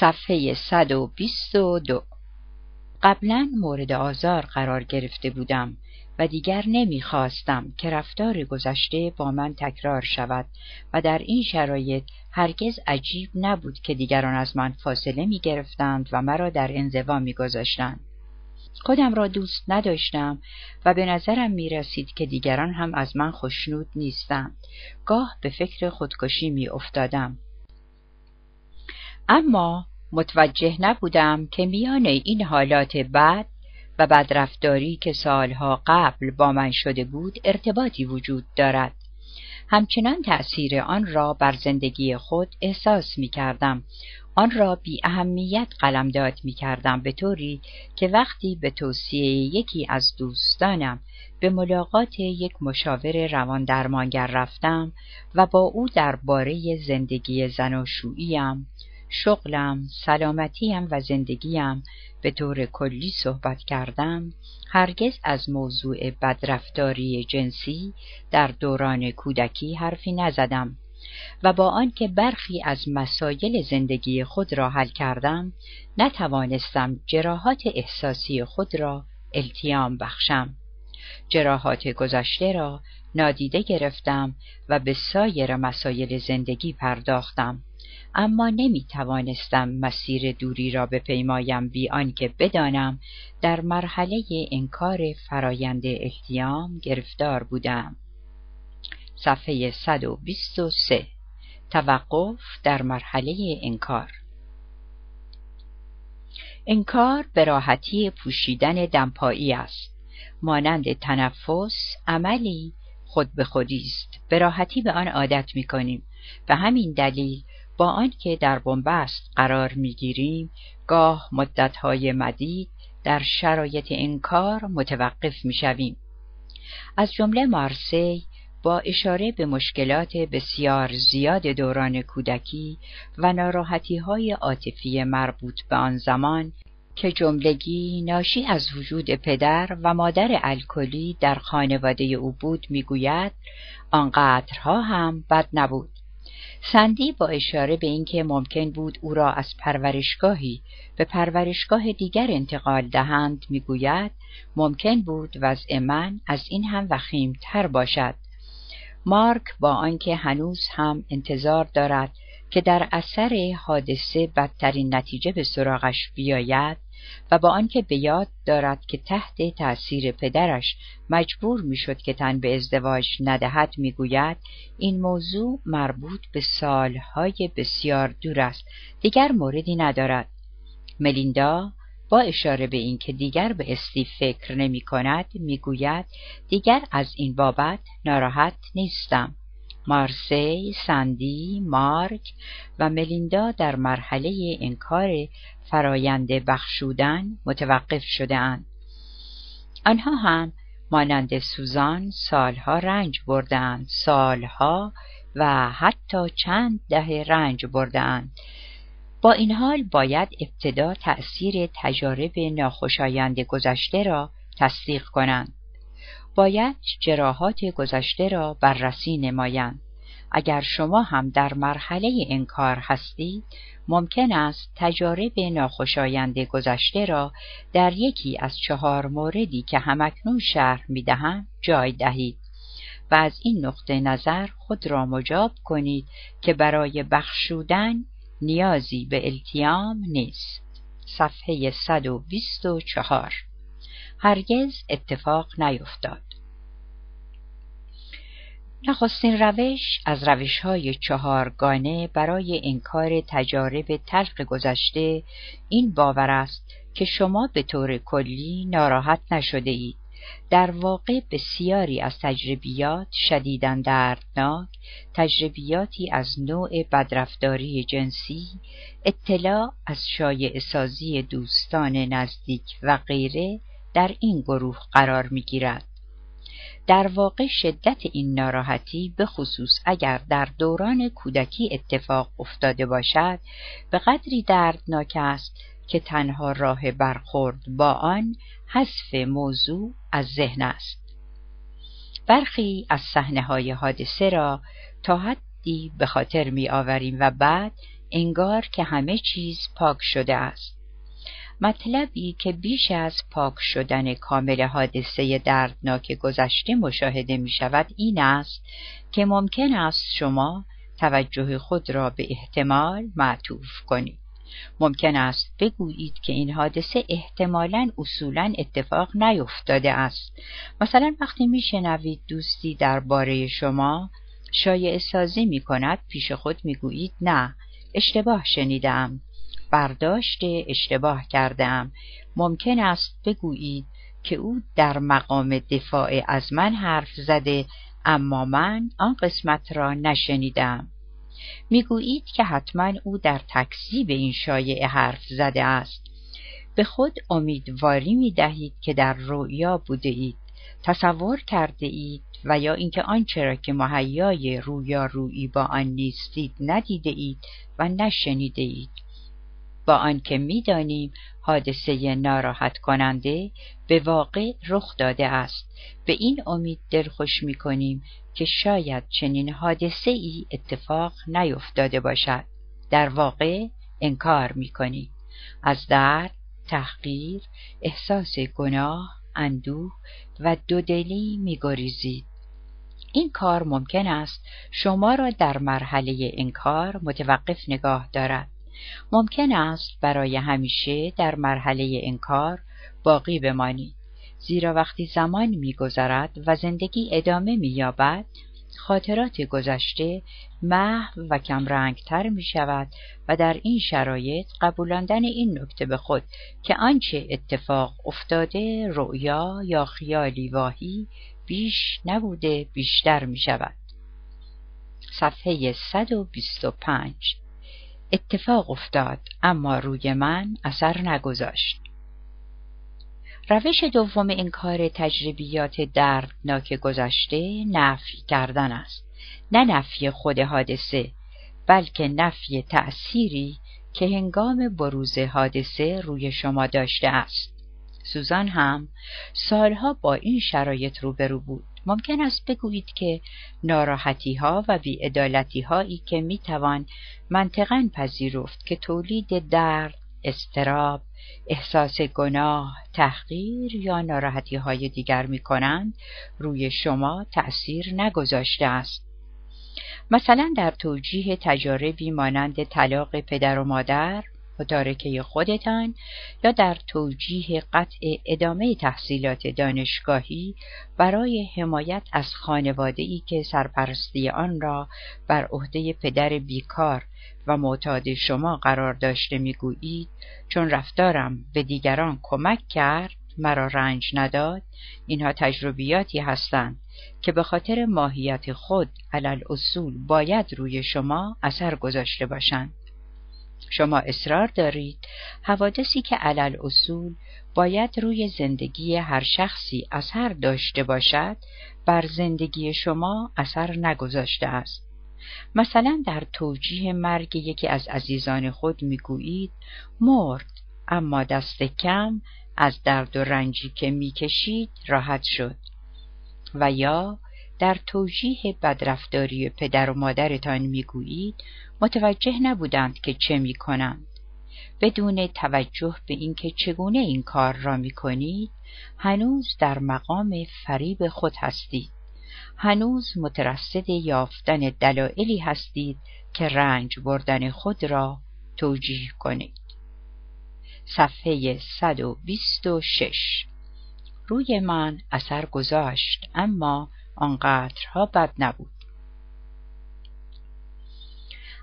صفحه 122 قبلا مورد آزار قرار گرفته بودم و دیگر نمی‌خواستم که رفتار گذشته با من تکرار شود و در این شرایط هرگز عجیب نبود که دیگران از من فاصله می گرفتند و مرا در انزوا می گذاشتند. خودم را دوست نداشتم و به نظرم می رسید که دیگران هم از من خوشنود نیستند. گاه به فکر خودکشی می افتادم. اما متوجه نبودم که میان این حالات بد و بدرفتاری که سالها قبل با من شده بود ارتباطی وجود دارد. همچنان تأثیر آن را بر زندگی خود احساس می کردم. آن را بی اهمیت قلمداد می کردم به طوری که وقتی به توصیه یکی از دوستانم به ملاقات یک مشاور روان درمانگر رفتم و با او درباره زندگی زناشوییم شغلم، سلامتیم و زندگیم. به طور کلی صحبت کردم. هرگز از موضوع بدرفتاری جنسی در دوران کودکی حرفی نزدم. و با آنکه برخی از مسایل زندگی خود را حل کردم نتوانستم جراحات احساسی خود را التیام بخشم. جراحات گذشته را نادیده گرفتم و به سایر مسایل زندگی پرداختم. اما نمی توانستم مسیر دوری را بپیمایم بی آنکه بدانم در مرحله انکار فرایند التیام گرفتار بودم. صفحه 123 توقف در مرحله انکار انکار به راحتی پوشیدن دمپایی است. مانند تنفس عملی خود به خودی است. به راحتی به آن عادت می کنیم. به همین دلیل با آنکه در بنبست قرار می‌گیریم گاه مدتهای مدید در شرایط انکار متوقف می‌شویم. از جمله مارسی با اشاره به مشکلات بسیار زیاد دوران کودکی و ناراحتی های عاطفی مربوط به آن زمان که جملگی ناشی از وجود پدر و مادر الکلی در خانواده او بود می‌گوید آنقدرها هم بد نبود. سندی با اشاره به اینکه ممکن بود او را از پرورشگاهی به پرورشگاه دیگر انتقال دهند می‌گوید ممکن بود وضع من از این هم وخیمتر باشد. مارک با آنکه هنوز هم انتظار دارد که در اثر حادثه بدترین نتیجه به سراغش بیاید و با آنکه به یاد دارد که تحت تأثیر پدرش مجبور می‌شد که تن به ازدواج ندهد می‌گوید این موضوع مربوط به سالهای بسیار دور است دیگر موردی ندارد. ملیندا با اشاره به اینکه دیگر به استی فکر نمی کند می‌گوید دیگر از این بابت ناراحت نیستم. مارسی، سندی، مارک و ملیندا در مرحله انکار فرایند بخشودن متوقف شده اند. آنها هم مانند سوزان سالها رنج بردند سالها و حتی چند ده رنج بردند با این حال باید ابتدا تأثیر تجارب ناخوشایند گذشته را تصدیق کنند. باید جراحات گذشته را بررسی نمایند. اگر شما هم در مرحله انکار هستید ممکن است تجارب ناخوشایند گذشته را در یکی از چهار موردی که همکنون شرح می‌دهم جای دهید و از این نقطه نظر خود را مجاب کنید که برای بخشودن نیازی به التیام نیست. صفحه 124 هرگز اتفاق نیفتاد. نخستین روش از روش های چهارگانه برای انکار تجارب تلخ گذشته این باور است که شما به طور کلی ناراحت نشده اید. در واقع بسیاری از تجربیات شدیدن دردناک تجربیاتی از نوع بدرفتاری جنسی اطلاع از شایع سازی دوستان نزدیک و غیره در این گروه قرار می گیرد. در واقع شدت این ناراحتی به خصوص اگر در دوران کودکی اتفاق افتاده باشد به قدری دردناک است که تنها راه برخورد با آن حذف موضوع از ذهن است. برخی از صحنه های حادثه را تا حدی به خاطر می آوریم و بعد انگار که همه چیز پاک شده است. مطلبی که بیش از پاک شدن کامل حادثه دردناک گذشته مشاهده می شود این است که ممکن است شما توجه خود را به احتمال معطوف کنید. ممکن است بگویید که این حادثه احتمالا اصولا اتفاق نیفتاده است. مثلا وقتی میشنوید دوستی درباره شما شایع سازی می کند پیش خود می گویید نه اشتباه شنیدم برداشت اشتباه کردم. ممکن است بگویید که او در مقام دفاع از من حرف زده اما من آن قسمت را نشنیدم. می‌گویید که حتما او در تکذیب این شایعه حرف زده است. به خود امیدواری می دهید که در رؤیا بوده اید تصور کرده اید و یا اینکه آنچه را که مهیای رویا رویی با آن نیستید ندیده اید و نشنیده اید با آنکه می‌دانیم حادثه ناراحت کننده به واقع رخ داده است. به این امید دلخوش می کنیم که شاید چنین حادثه ای اتفاق نیفتاده باشد. در واقع انکار می کنیم از درد تحقیر احساس گناه اندوه و دودلی می گریزید این کار ممکن است شما را در مرحله انکار متوقف نگاه دارد. ممکن است برای همیشه در مرحله انکار باقی بمانید زیرا وقتی زمان میگذرد و زندگی ادامه مییابد خاطرات گذشته محو و کمرنگتر می شود و در این شرایط قبولاندن این نکته به خود که آنچه اتفاق افتاده رؤیا یا خیالی واهی بیش نبوده بیشتر می شود. صفحه 125 اتفاق افتاد اما روی من اثر نگذاشت. روش دوم انکار تجربیات دردناک گذشته نفی کردن است. نه نفی خود حادثه بلکه نفی تأثیری که هنگام بروز حادثه روی شما داشته است. سوزان هم سالها با این شرایط روبرو بود. ممکن است بگویید که ناراحتی ها و بیعدالتی هایی که می توان منطقا پذیرفت که تولید درد، استراب، احساس گناه، تحقیر یا ناراحتی های دیگر می کنند روی شما تأثیر نگذاشته است. مثلا در توجیه تجاربی مانند طلاق پدر و مادر، متارکه خودتان یا در توجیه قطع ادامه تحصیلات دانشگاهی برای حمایت از خانواده ای که سرپرستی آن را بر عهده پدر بیکار و معتاد شما قرار داشته می‌گویید چون رفتارم به دیگران کمک کرد مرا رنج نداد اینها تجربیاتی هستند که به خاطر ماهیت خود علل اصول باید روی شما اثر گذاشته باشند. شما اصرار دارید؟ حوادثی که علل اصول باید روی زندگی هر شخصی اثر داشته باشد بر زندگی شما اثر نگذاشته است. مثلا در توجیه مرگ یکی از عزیزان خود می‌گویید مرد اما دست کم از درد و رنجی که می‌کشید راحت شد. و یا در توجیه بدرفتاری پدر و مادرتان می‌گویید متوجه نبودند که چه می‌کنند. بدون توجه به اینکه چگونه این کار را می‌کنید هنوز در مقام فریب خود هستید. هنوز مترصد یافتن دلایلی هستید که رنج بردن خود را توجیه کنید. صفحه 126 روی من اثر گذاشت اما آنقدرها بد نبود.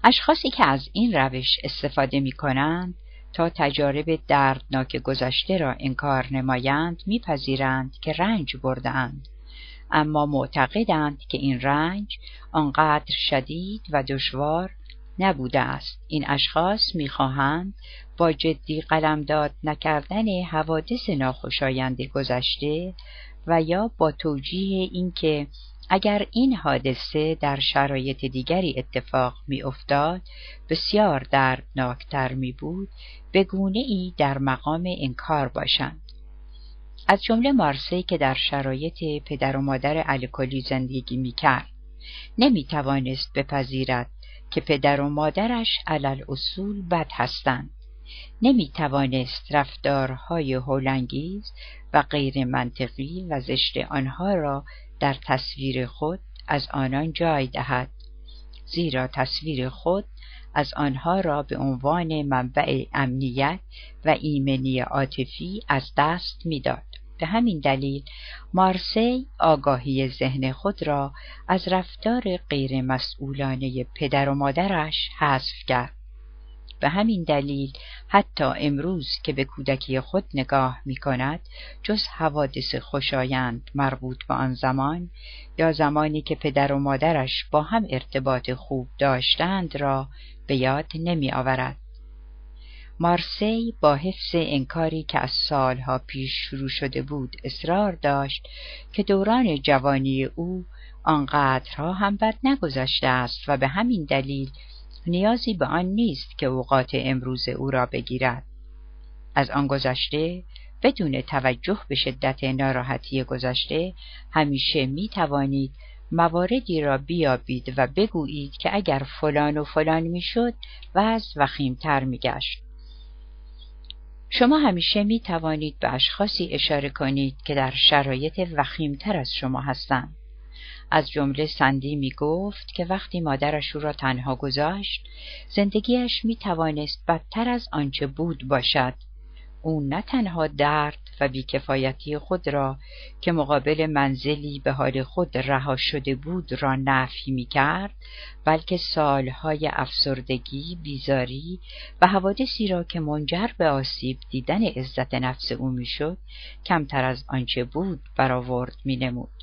اشخاصی که از این روش استفاده می کنند تا تجارب دردناک گذشته را انکار نمایند میپذیرند که رنج بردند اما معتقدند که این رنج آنقدر شدید و دشوار نبوده است. این اشخاص می‌خواهند با جدی قلمداد نکردن حوادث ناخوشایند گذشته و یا با توجیه اینکه اگر این حادثه در شرایط دیگری اتفاق می افتاد بسیار دردناکتر می بود به گونه ای در مقام انکار باشند. از جمله مارسی که در شرایط پدر و مادر الکلی زندگی می کرد. نمی توانست بپذیرد که پدر و مادرش علل اصول بد هستند نمی توانست رفتارهای هولنگیز و غیر منطقی و زشت آنها را در تصویر خود از آنان جای دهد زیرا تصویر خود از آنها را به عنوان منبع امنیت و ایمنی عاطفی از دست می‌داد. به همین دلیل مارسی آگاهی ذهن خود را از رفتار غیر مسئولانه پدر و مادرش حذف کرد. به همین دلیل حتی امروز که به کودکی خود نگاه می کند جز حوادث خوشایند مربوط به آن زمان یا زمانی که پدر و مادرش با هم ارتباط خوب داشتند را به یاد نمی آورد. مارسی با حفظ انکاری که از سالها پیش شروع شده بود اصرار داشت که دوران جوانی او آنقدرها هم بد نگذشته است و به همین دلیل نیازی به آن نیست که اوقات امروز او را بگیرد. از آن گذشته بدون توجه به شدت ناراحتی گذشته همیشه می توانید مواردی را بیابید و بگویید که اگر فلان و فلان می‌شد وضع وخیمتر میگشت. شما همیشه می توانید به اشخاصی اشاره کنید که در شرایط وخیمتر از شما هستند. از جمله سندی می گفت که وقتی مادرش او را تنها گذاشت زندگیش می توانست بدتر از آنچه بود باشد او نه تنها درد و بیکفایتی خود را که مقابل منزلی به حال خود رها شده بود را نفی می کرد بلکه سالهای افسردگی، بیزاری و حوادثی را که منجر به آسیب دیدن عزت نفس او می‌شد کمتر از آنچه بود برآورد می نمود.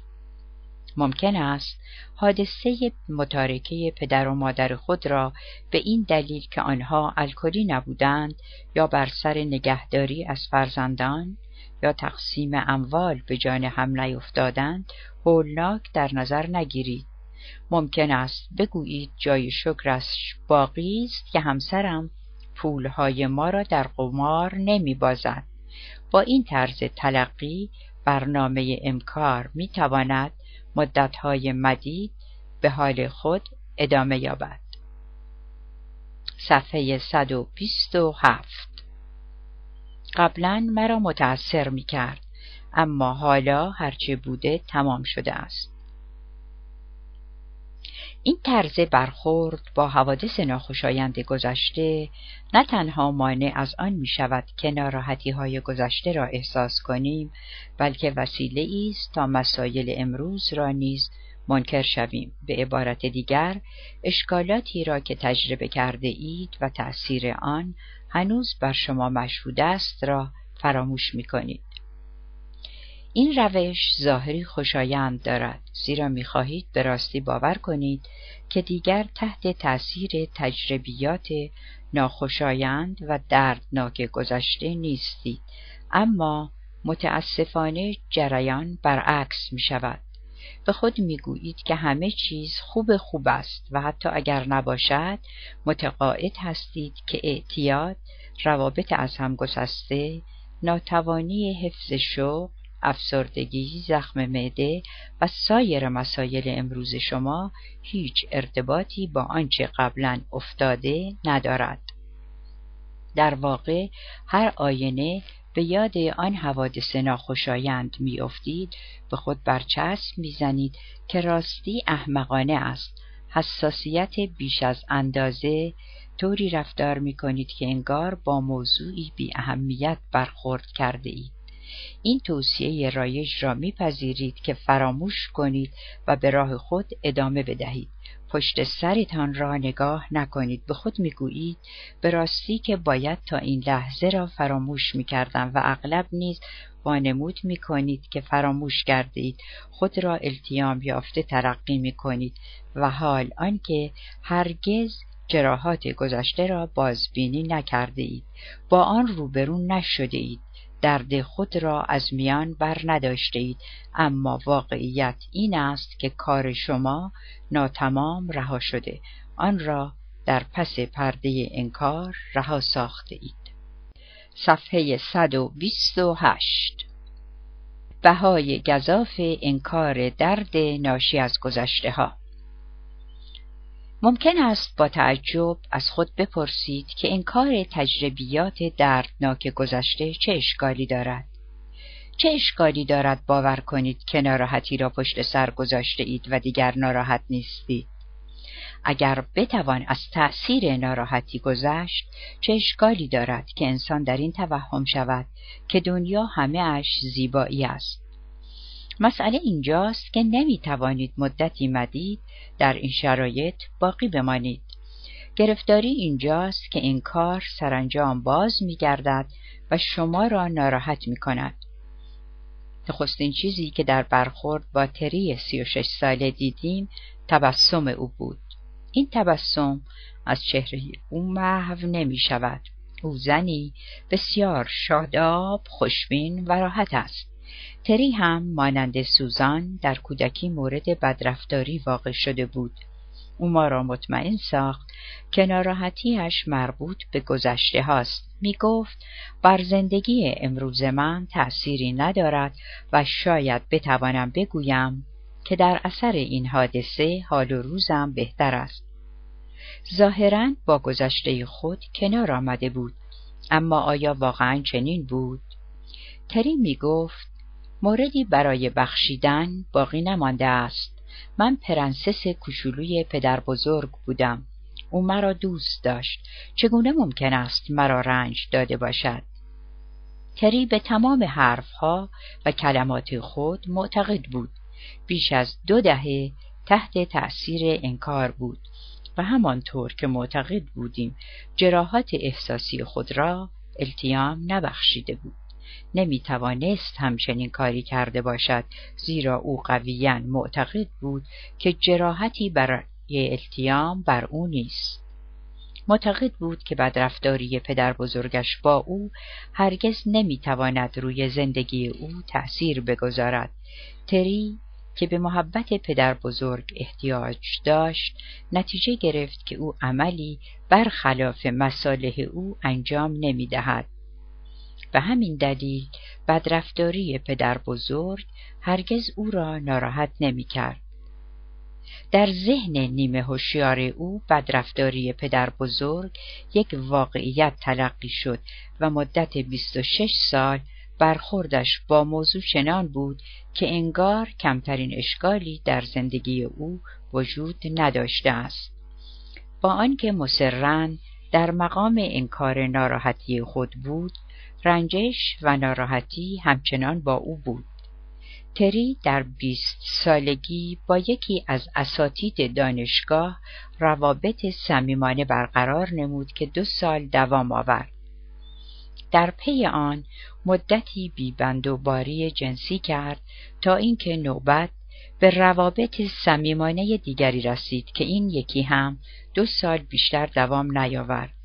ممکن است حادثه متارکه پدر و مادر خود را به این دلیل که آنها الکلی نبودند یا بر سر نگهداری از فرزندان یا تقسیم اموال به جان هم نیفتادند هولناک در نظر نگیرید ممکن است بگویید جای شکرش باقی است که همسرم پولهای ما را در قمار نمی بازد. با این طرز تلقی برنامه امکار می تواند مدتهای مدید به حال خود ادامه یابد. صفحه 127 قبلا مرا متأثر می کرد اما حالا هرچه بوده تمام شده است. این طرز برخورد با حوادث ناخوشایند گذشته نه تنها مانع از آن می شود که ناراحتی های گذشته را احساس کنیم بلکه وسیله است تا مسایل امروز را نیز منکر شویم به عبارت دیگر اشکالاتی را که تجربه کرده اید و تأثیر آن هنوز بر شما مشهود است را فراموش می کنید. این روش ظاهری خوشایند دارد زیرا می‌خواهید به راستی باور کنید که دیگر تحت تأثیر تجربیات ناخوشایند و دردناک گذشته نیستید. اما متاسفانه جریان برعکس می شود به خود می‌گویید که همه چیز خوب خوب است و حتی اگر نباشد متقاعد هستید که اعتیاد روابط از هم گسسته ناتوانی حفظ شوق افسردگی، زخم معده و سایر مسایل امروز شما هیچ ارتباطی با آنچه قبلا افتاده ندارد. در واقع هر آینه به یاد آن حوادث ناخوشایند میافتید به خود برچسب می‌زنید که راستی احمقانه است حساسیت بیش از اندازه طوری رفتار می کنید که انگار با موضوعی بی اهمیت برخورد کرده اید. این توصیه رایج را میپذیرید که فراموش کنید و به راه خود ادامه بدهید. پشت سرتان را نگاه نکنید. به خود می‌گویید به راستی که باید تا این لحظه را فراموش می‌کردم و اغلب نیز وانمود می‌کنید که فراموش کردید خود را التیام یافته ترقی می‌کنید و حال آنکه هرگز جراحات گذشته را بازبینی نکرده اید. با آن روبرو نشده اید. درد خود را از میان بر نداشته اید اما واقعیت این است که کار شما ناتمام رها شده. آن را در پس پرده انکار رها ساخته اید صفحه 128 بهای گذاف انکار درد ناشی از گذشته ها ممکن است با تعجب از خود بپرسید که انکار تجربیات دردناک گذشته چه اشکالی دارد. چه اشکالی دارد باور کنید که ناراحتی را پشت سر گذاشته اید و دیگر ناراحت نیستید؟ اگر بتوان از تأثیر ناراحتی گذشت چه اشکالی دارد که انسان در این توهم شود که دنیا همه اش زیبایی است؟ مسئله اینجاست که نمی توانید مدتی مدید در این شرایط باقی بمانید. گرفتاری اینجاست که این کار سرانجام باز می گردد و شما را ناراحت می کند. نخستین چیزی که در برخورد با تری سی و شش ساله دیدیم تبسم او بود. این تبسم از چهره او محو نمی شود. او زنی بسیار شاداب، خوشبین و راحت است. تری هم مانند سوزان در کودکی مورد بدرفتاری واقع شده بود. او ما را مطمئن ساخت که ناراحتیش مربوط به گذشته هاست. می گفت بر زندگی امروز من تأثیری ندارد و شاید بتوانم بگویم که در اثر این حادثه حال و روزم بهتر است. ظاهرا با گذشته خود کنار آمده بود اما آیا واقعا چنین بود؟ تری می گفت موردی برای بخشیدن باقی نمانده است. من پرنسس کوچولوی پدر بزرگ بودم. او مرا دوست داشت. چگونه ممکن است مرا رنج داده باشد؟ تری به تمام حرفها و کلمات خود معتقد بود. بیش از دو دهه تحت تأثیر انکار بود و همانطور که معتقد بودیم جراحات احساسی خود را التیام نبخشیده بود. نمی توانست همچنین کاری کرده باشد زیرا او قویا معتقد بود که جراحتی برای التیام بر او نیست. معتقد بود که بدرفتاری پدر بزرگش با او هرگز نمی‌تواند روی زندگی او تأثیر بگذارد. تری که به محبت پدر بزرگ احتیاج داشت نتیجه گرفت که او عملی برخلاف مصالح او انجام نمی دهد به همین دلیل بدرفتاری پدر بزرگ هرگز او را ناراحت نمی کرد. در ذهن نیمه هوشیار او بدرفتاری پدر بزرگ یک واقعیت تلقی شد و مدت 26 سال برخوردش با موضوع چنان بود که انگار کمترین اشکالی در زندگی او وجود نداشته است. با آنکه مسررن در مقام انکار ناراحتی خود بود رنجش و ناراحتی همچنان با او بود. تری در بیست سالگی با یکی از اساتید دانشگاه روابط صمیمانه برقرار نمود که دو سال دوام آورد. در پی آن مدتی بیبند و باری جنسی کرد تا اینکه نوبت به روابط صمیمانه دیگری رسید که این یکی هم دو سال بیشتر دوام نیاورد.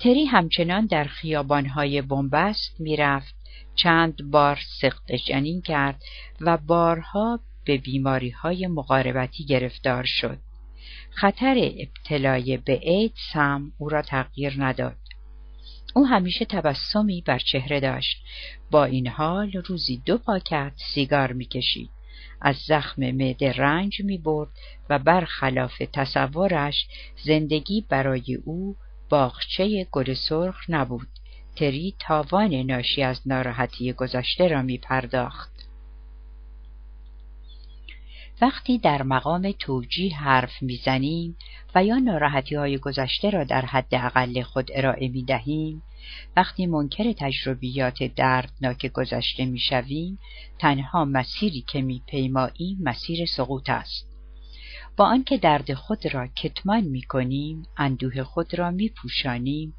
تری همچنان در خیابانهای بنبست می‌رفت چند بار سخت جنین کرد و بارها به بیماری های مقاربتی گرفتار شد. خطر ابتلای به ایدز هم او را تغییر نداد. او همیشه تبسمی بر چهره داشت. با این حال روزی دو پاکت سیگار می‌کشید. از زخم معده رنج می برد و برخلاف تصورش زندگی برای او باغچه گل سرخ نبود تری تاوان ناشی از ناراحتی گذشته را می پرداخت. وقتی در مقام توجیه حرف می‌زنیم و یا ناراحتی های گذشته را در حد اقل خود ارائه می دهیم، وقتی منکر تجربیات دردناک گذشته می شویم، تنها مسیری که می مسیر سقوط است. با آنکه درد خود را کتمان می کنیم، اندوه خود را می پوشانیم،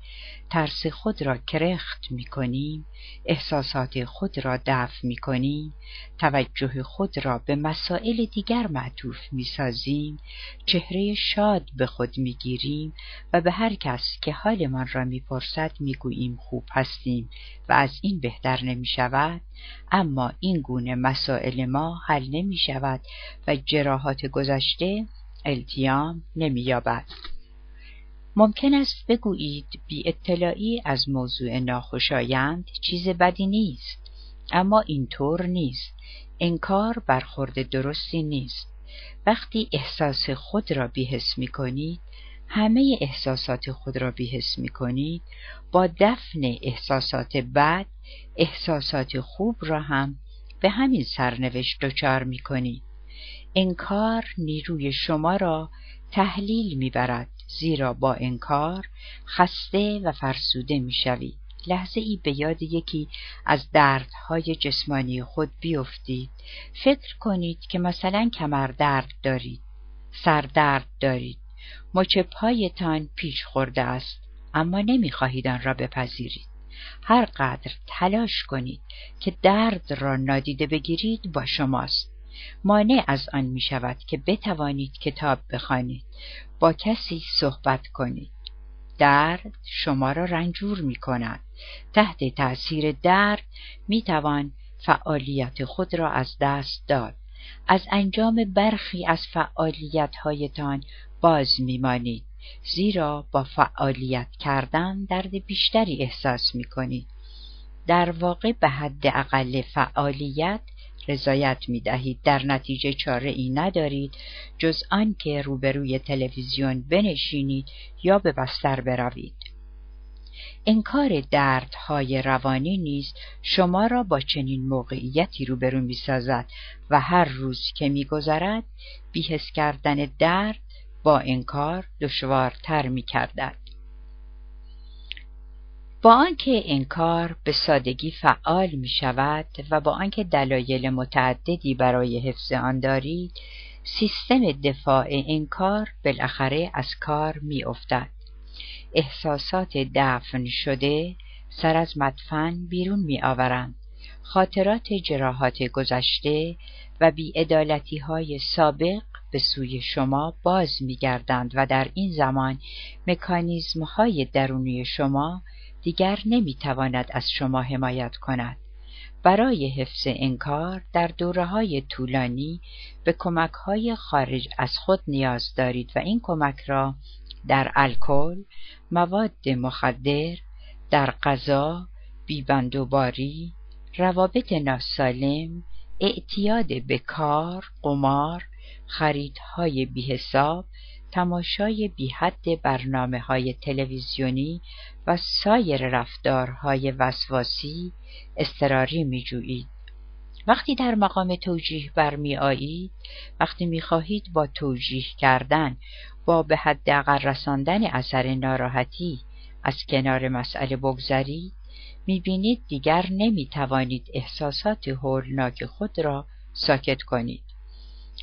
ترس خود را کرخت می کنیم، احساسات خود را دفع می کنیم، توجه خود را به مسائل دیگر معطوف می سازیم، چهره شاد به خود می گیریم و به هر کس که حالمان را می پرسد می گوییم خوب هستیم و از این بهتر نمی شود، اما این گونه مسائل ما حل نمی شود و جراحات گذشته التیام نمی یابد. ممکن است بگویید بی اطلاعی از موضوع ناخوشایند چیز بدی نیست اما اینطور نیست انکار برخورد درستی نیست وقتی احساس خود را بیحس می کنید همه احساسات خود را بیحس می کنید با دفن احساسات بد احساسات خوب را هم به همین سرنوشت دچار می کنید انکار نیروی شما را تحلیل می‌برد زیرا با انکار خسته و فرسوده می‌شوید لحظه ای به یاد یکی از دردهای جسمانی خود بیفتید. فکر کنید که مثلا کمر درد دارید سردرد دارید. مچ پایتان پیش خورده است اما نمی‌خواهید آن را بپذیرید. هر قدر تلاش کنید که درد را نادیده بگیرید با شماست. مانع از آن می شود که بتوانید کتاب بخوانید. با کسی صحبت کنید. درد شما را رنجور می کند. تحت تأثیر درد می توان فعالیت خود را از دست داد. از انجام برخی از فعالیت هایتان باز میمانید زیرا با فعالیت کردن درد بیشتری احساس می کنید. در واقع به حد اقل فعالیت رضایت می دهید در نتیجه چاره ای ندارید. جز آنکه روبروی تلویزیون بنشینید یا به بستر بروید. انکار دردهای روانی نیز شما را با چنین موقعیتی روبرو می سازد و هر روز که می گذرد بیهس کردن درد با انکار دشوارتر می کردد. با آنکه انکار به سادگی فعال می شود و با آنکه دلایل متعددی برای حفظ آن دارید سیستم دفاع انکار بالاخره از کار می افتد. احساسات دفن شده سر از مدفن بیرون می آورند. خاطرات جراحات گذشته و بیعدالتی های سابق به سوی شما باز می گردند و در این زمان مکانیزم های درونی شما دیگر نمی‌تواند از شما حمایت کند. برای حفظ انکار در دوره های طولانی به کمک های خارج از خود نیاز دارید و این کمک را در الکل، مواد مخدر، در غذا، بیبندوباری، روابط ناسالم، اعتیاد به کار، قمار، خریدهای بیحساب تماشای بیحد برنامه های تلویزیونی و سایر رفتارهای وسواسی استراری می جویید. وقتی در مقام توجیه برمی آیید، وقتی می خواهید با توجیه کردن با به حداقل رساندن اثر ناراحتی از کنار مسئله بگذرید می بینید دیگر نمی توانید احساسات هولناک خود را ساکت کنید.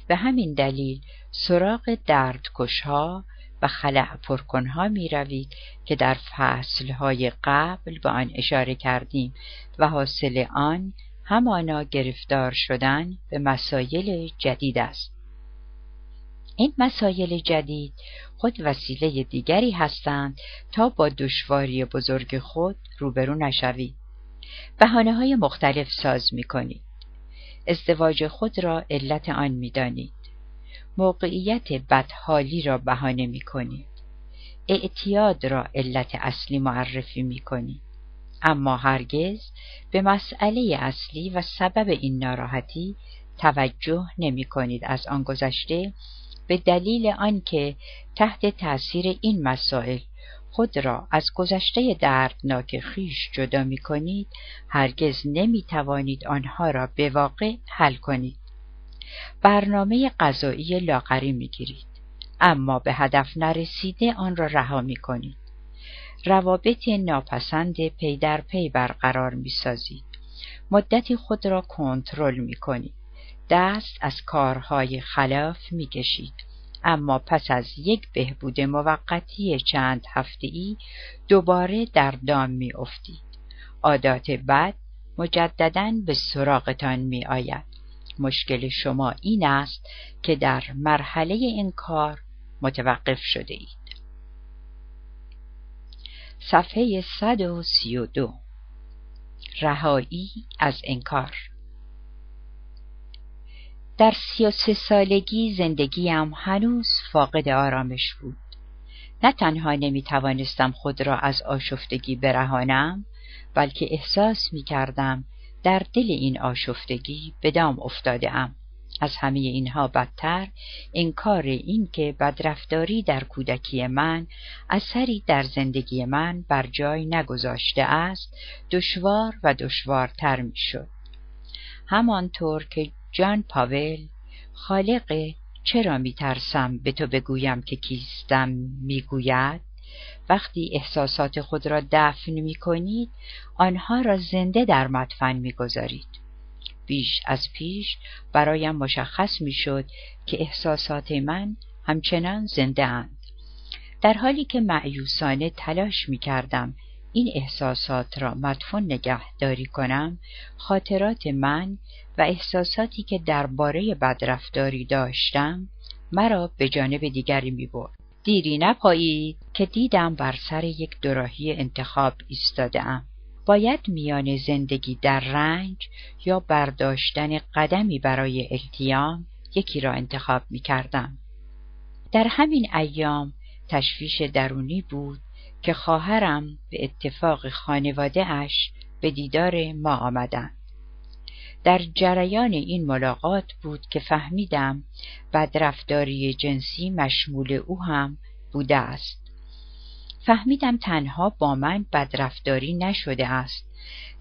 به همین دلیل سراغ دردکشها و خلع پرکنها می روید که در فصلهای قبل به آن اشاره کردیم و حاصل آن همانا گرفتار شدن به مسایل جدید است. این مسایل جدید خود وسیله دیگری هستند تا با دشواری بزرگ خود روبرو نشوید. بحانه های مختلف ساز می کنید. ازدواج خود را علت آن می دانید. موقعیت بدحالی را بهانه می کنید. اعتیاد را علت اصلی معرفی می کنید. اما هرگز به مسئله اصلی و سبب این ناراحتی توجه نمی کنید از آن گذشته به دلیل آنکه تحت تأثیر این مسائل خود را از گذشته دردناک خیش جدا می کنید هرگز نمی توانید آنها را به واقع حل کنید. برنامه غذایی لاغری می گیرید اما به هدف نرسیده آن را رها می کنید روابط ناپسند پی در پی برقرار می سازید مدتی خود را کنترل می کنید دست از کارهای خلاف می کشید اما پس از یک بهبود موقتی چند ای دوباره در دام می افتید. عادات بد مجددا به سراغتان می آید. مشکل شما این است که در مرحله این کار متوقف شده اید. صفحه 132 رهایی از انکار در سی و سه سالگی زندگیم هنوز فاقد آرامش بود. نه تنها نمی توانستم خود را از آشفتگی برهانم بلکه احساس می کردم در دل این آشفتگی به دام افتاده ام. از همه اینها بدتر انکار این که بدرفتاری در کودکی من اثری در زندگی من بر جای نگذاشته است دشوار و دشوارتر می‌شد همانطور که جان پاول خالق چرا میترسم به تو بگویم که کیستم می‌گوید وقتی احساسات خود را دفن می کنید آنها را زنده در مدفن می‌گذارید بیش از پیش برایم مشخص می‌شد که احساسات من همچنان زنده اند. در حالی که معیوسانه تلاش می کردم این احساسات را مدفون نگهداری کنم خاطرات من و احساساتی که درباره بدرفتاری داشتم مرا به جانب دیگری می برد. دیری نپایید که دیدم بر سر یک دوراهی انتخاب ایستاده ام. باید میان زندگی در رنج یا برداشتن قدمی برای التیام یکی را انتخاب می کردم. در همین ایام تشویش درونی بود که خواهرم به اتفاق خانواده اش به دیدار ما آمدند. در جریان این ملاقات بود که فهمیدم بدرفتاری جنسی مشمول او هم بوده است. فهمیدم تنها با من بدرفتاری نشده است.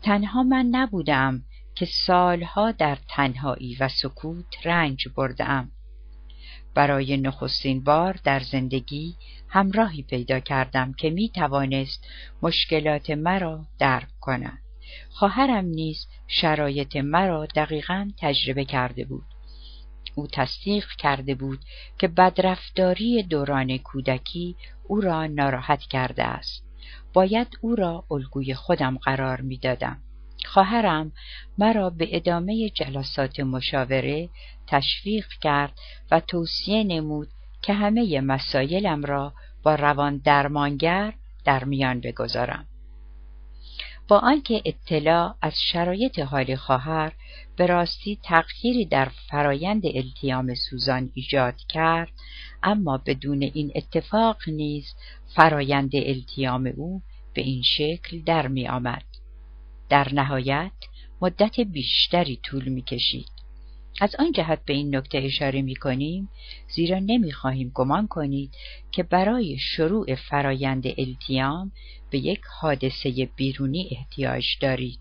تنها من نبودم که سالها در تنهایی و سکوت رنج بردم. برای نخستین بار در زندگی همراهی پیدا کردم که می توانست مشکلات مرا درک کند. خواهرم نیز شرایط مرا دقیقا تجربه کرده بود. او تصدیق کرده بود که بدرفتاری دوران کودکی او را ناراحت کرده است. باید او را الگوی خودم قرار می‌دادم. خواهرم مرا به ادامه جلسات مشاوره تشویق کرد و توصیه نمود که همه مسایلم را با روان درمانگر در میان بگذارم. با آنکه اطلاع از شرایط حال خواهر به راستی تغییری در فرایند التیام سوزان ایجاد کرد اما بدون این اتفاق نیز فرایند التیام او به این شکل در می آمد. در نهایت مدت بیشتری طول می کشید. از آن جهت به این نکته اشاره می کنیم زیرا نمی خواهیم گمان کنید که برای شروع فرایند التیام به یک حادثه بیرونی احتیاج دارید.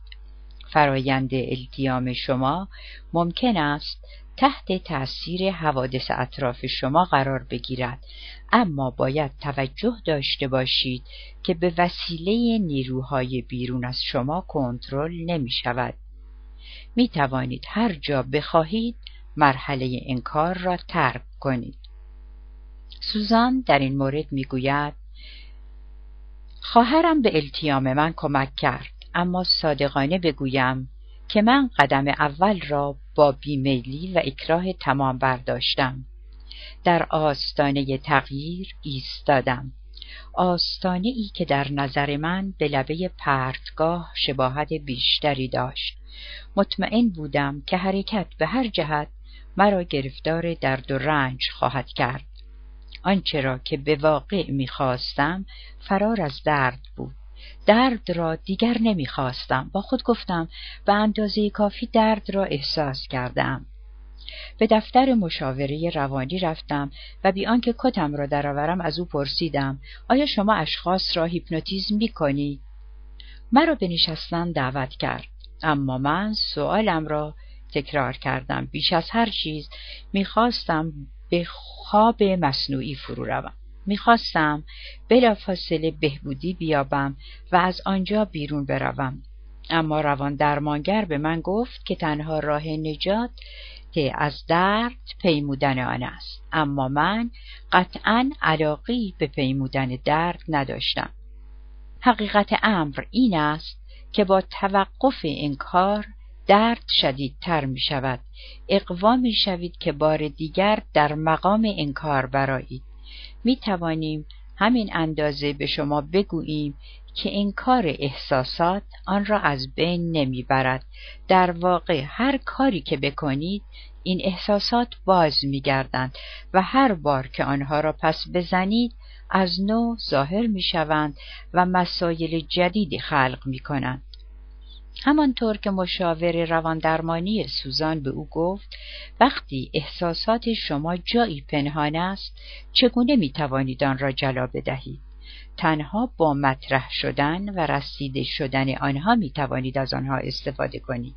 فرایند التیام شما ممکن است تحت تأثیر حوادث اطراف شما قرار بگیرد اما باید توجه داشته باشید که به وسیله نیروهای بیرون از شما کنترل نمی شود می توانید هر جا بخواهید مرحله انکار را ترک کنید. سوزان در این مورد می گوید خواهرم به التیام من کمک کرد اما صادقانه بگویم که من قدم اول را با بیمیلی و اکراه تمام برداشتم. در آستانه تغییر ایستادم. آستانه ای که در نظر من به لبه پرتگاه شباهت بیشتری داشت. مطمئن بودم که حرکت به هر جهت مرا گرفتار درد و رنج خواهد کرد. آنچه را که به واقع می‌خواستم فرار از درد بود. درد را دیگر نمی‌خواستم. با خود گفتم به اندازه کافی درد را احساس کردم. به دفتر مشاوره روانی رفتم و بی آنکه کتم را درآورم از او پرسیدم آیا شما اشخاص را هیپنوتیزم می مرا به نشستن دعوت کرد. اما من سوالم را تکرار کردم بیش از هر چیز می‌خواستم به خواب مصنوعی فرو روم می‌خواستم بلافاصله بهبودی بیابم و از آنجا بیرون بروم. اما روان درمانگر به من گفت که تنها راه نجات از درد پیمودن آن است. اما من قطعا علاقی به پیمودن درد نداشتم. حقیقت امر این است که با توقف انکار درد شدیدتر می شود اقوا می شوید که بار دیگر در مقام انکار برایید می توانیم همین اندازه به شما بگوییم که انکار احساسات آن را از بین نمی‌برد. در واقع هر کاری که بکنید این احساسات باز میگردند و هر بار که آنها را پس بزنید از نو ظاهر می‌شوند و مسایل جدیدی خلق می‌کنند. همانطور که مشاور رواندرمانی سوزان به او گفت وقتی احساسات شما جایی پنهان است چگونه می توانید آن را جلا بدهید؟ تنها با مطرح شدن و رسیده شدن آنها می توانید از آنها استفاده کنید.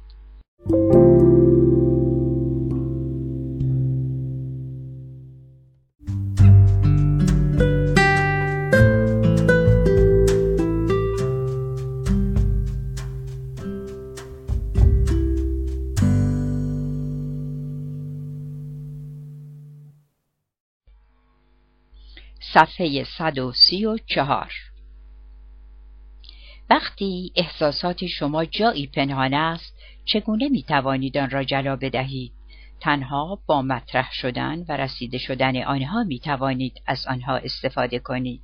صفحه 134 وقتی احساسات شما جایی پنهان است چگونه می توانید آن را جلا بدهید؟ تنها با مطرح شدن و رسیده شدن آنها می توانید از آنها استفاده کنید.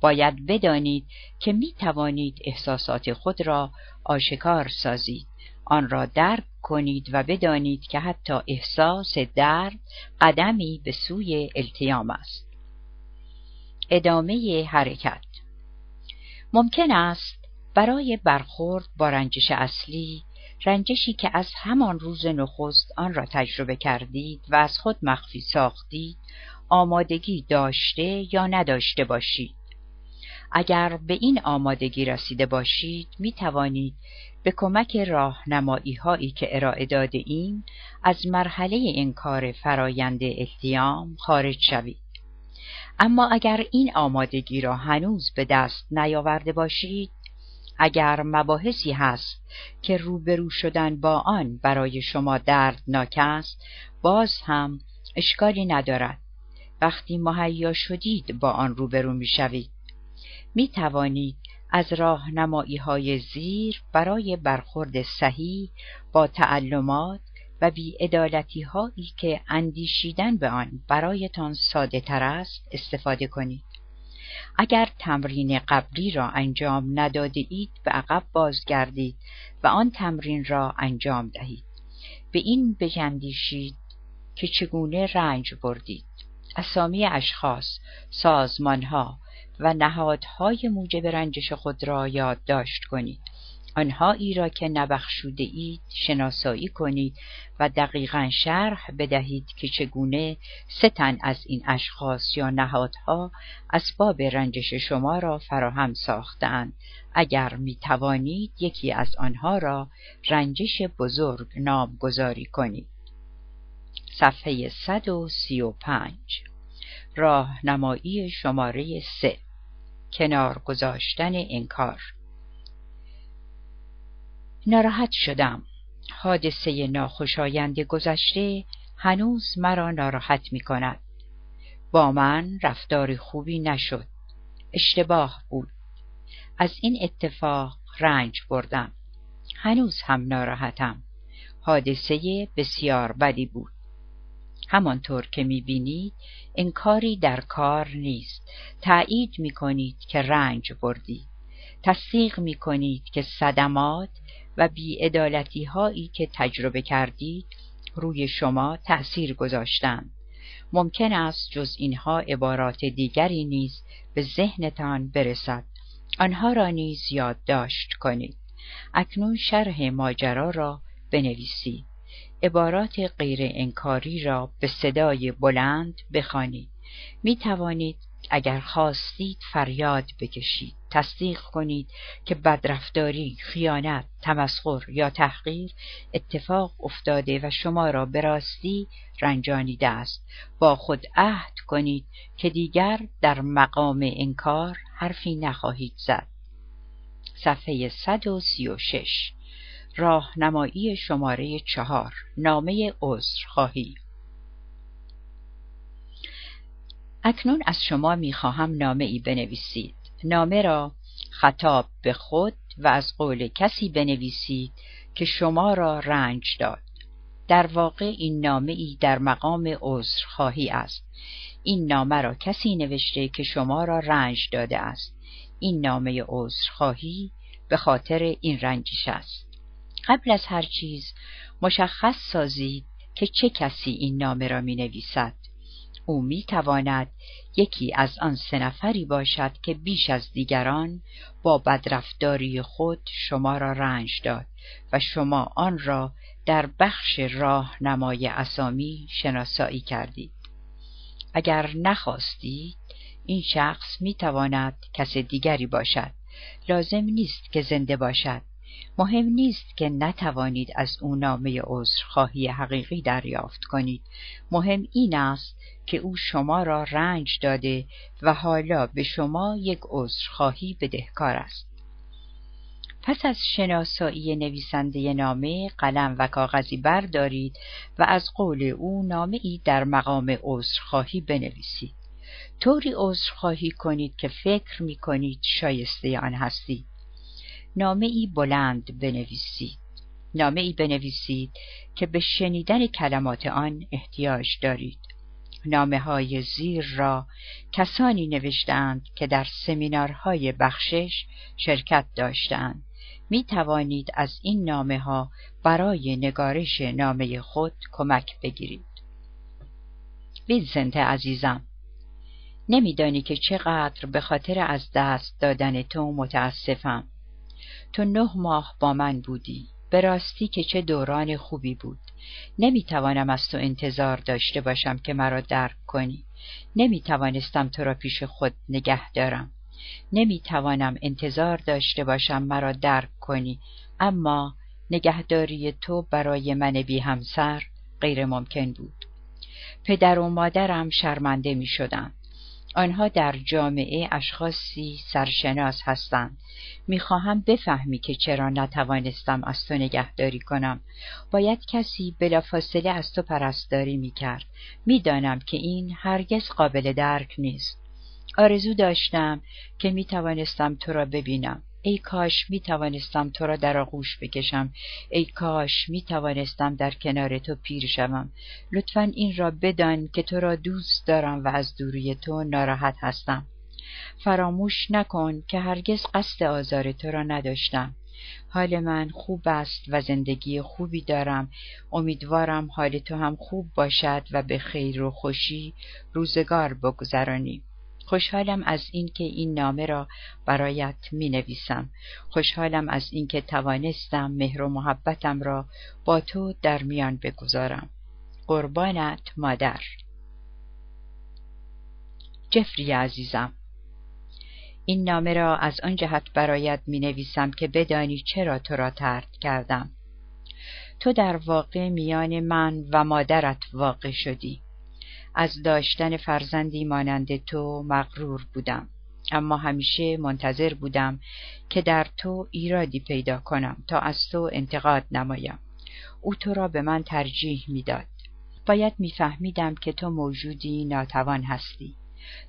باید بدانید که می توانید احساسات خود را آشکار سازید. آن را درک کنید و بدانید که حتی احساس درد قدمی به سوی التیام است. ادامه حرکت. ممکن است برای برخورد با رنجش اصلی رنجشی که از همان روز نخست آن را تجربه کردید و از خود مخفی ساختید آمادگی داشته یا نداشته باشید. اگر به این آمادگی رسیده باشید می توانید به کمک راهنمایی هایی که ارائه داده ایم از مرحله انکار فرایند التیام خارج شوید. اما اگر این آمادگی را هنوز به دست نیاورده باشید اگر مباحثی هست که روبرو شدن با آن برای شما دردناک است باز هم اشکالی ندارد. وقتی مهیا شدید با آن روبرو می شوید می توانید از راهنمایی های زیر برای برخورد صحیح با تعلمات و بیعدالتی هایی که اندیشیدن به آن برایتان ساده تر است استفاده کنید. اگر تمرین قبلی را انجام نداده اید به عقب بازگردید و آن تمرین را انجام دهید. به این بجندیشید که چگونه رنج بردید. اسامی اشخاص، سازمانها و نهادهای موجب رنجش خود را یادداشت کنید. آنهایی را که نبخشوده اید شناسایی کنید و دقیقا شرح بدهید که چگونه ستن از این اشخاص یا نهادها اسباب رنجش شما را فراهم ساختند اگر می توانید یکی از آنها را رنجش بزرگ نامگذاری کنید. صفحه 135 راهنمایی شماره 3 کنار گذاشتن انکار. ناراحت شدم. حادثه ناخوشایند گذشته هنوز مرا ناراحت می کند با من رفتار خوبی نشد. اشتباه بود. از این اتفاق رنج بردم. هنوز هم ناراحتم. حادثه بسیار بدی بود. همانطور که می‌بینید انکاری در کار نیست. تایید می‌کنید که رنج بردید. تصدیق می‌کنید که صدمات و بیعدالتی هایی که تجربه کردید روی شما تأثیر گذاشتند. ممکن است جز اینها عبارات دیگری نیز به ذهنتان برسد. آنها را نیز یادداشت کنید. اکنون شرح ماجرا را بنویسید. عبارات غیر انکاری را به صدای بلند بخوانید. می توانید اگر خواستید فریاد بکشید. تصدیق کنید که بدرفتاری خیانت تمسخر یا تحقیر اتفاق افتاده و شما را به راستی رنجانیده است. با خود عهد کنید که دیگر در مقام انکار حرفی نخواهید زد. صفحه 136 راهنمایی شماره چهار. نامه خواهی. اکنون از شما می‌خواهم نامه ای بنویسید. نامه را خطاب به خود و از قول کسی بنویسید که شما را رنج داد. در واقع این نامه ای در مقام خواهی است. این نامه را کسی نوشته که شما را رنج داده است. این نامه خواهی به خاطر این رنجش است. قبل از هر چیز مشخص سازید که چه کسی این نامه را می نویسد او می تواند یکی از آن سه نفری باشد که بیش از دیگران با بدرفتاری خود شما را رنج داد و شما آن را در بخش راهنمای اسامی شناسایی کردید. اگر نخواستید این شخص می تواند کس دیگری باشد. لازم نیست که زنده باشد. مهم نیست که نتوانید از او نامه عذرخواهی حقیقی دریافت کنید. مهم این است که او شما را رنج داده و حالا به شما یک عذرخواهی بدهکار است. پس از شناسایی نویسنده نامه قلم و کاغذی بردارید و از قول او نامه ای در مقام عذرخواهی بنویسید. طوری عذرخواهی کنید که فکر می کنید شایسته آن هستید. نامه ای بلند بنویسید. نامه ای بنویسید که به شنیدن کلمات آن احتیاج دارید. نامه های زیر را کسانی نوشتند که در سمینارهای بخشش شرکت داشتند. می توانید از این نامه ها برای نگارش نامه خود کمک بگیرید. وینسنت عزیزم نمیدانی که چقدر به خاطر از دست دادن تو متاسفم. تو نه ماه با من بودی. به راستی که چه دوران خوبی بود. نمی توانم از تو انتظار داشته باشم که مرا درک کنی. نمی توانستم تو را پیش خود نگه دارم. نمی توانم انتظار داشته باشم مرا درک کنی. اما نگهداری تو برای من بی همسر غیر ممکن بود. پدر و مادرم شرمنده می شدن. آنها در جامعه اشخاصی سرشناس هستند. می‌خواهم بفهمی که چرا نتوانستم از تو نگهداری کنم. باید کسی بلافاصله از تو پرستاری می‌کرد. می‌دانم که این هرگز قابل درک نیست. آرزو داشتم که می‌توانستم تو را ببینم. ای کاش می توانستم تو را در آغوش بکشم. ای کاش می توانستم در کنار تو پیر شوم. لطفا این را بدان که تو را دوست دارم و از دوری تو ناراحت هستم. فراموش نکن که هرگز قصد آزار تو را نداشتم. حال من خوب است و زندگی خوبی دارم. امیدوارم حال تو هم خوب باشد و به خیر و خوشی روزگار بگذرانی. خوشحالم از اینکه این نامه را برایت می نویسم. خوشحالم از اینکه توانستم مهر و محبتم را با تو در میان بگذارم. قربانت مادر جفری عزیزم این نامه را از آن جهت برایت می نویسم که بدانی چرا تو را ترد کردم. تو در واقع میان من و مادرت واقع شدی. از داشتن فرزندی مانند تو مغرور بودم. اما همیشه منتظر بودم که در تو ایرادی پیدا کنم تا از تو انتقاد نمایم. او تو را به من ترجیح می‌داد. باید میفهمیدم که تو موجودی ناتوان هستی.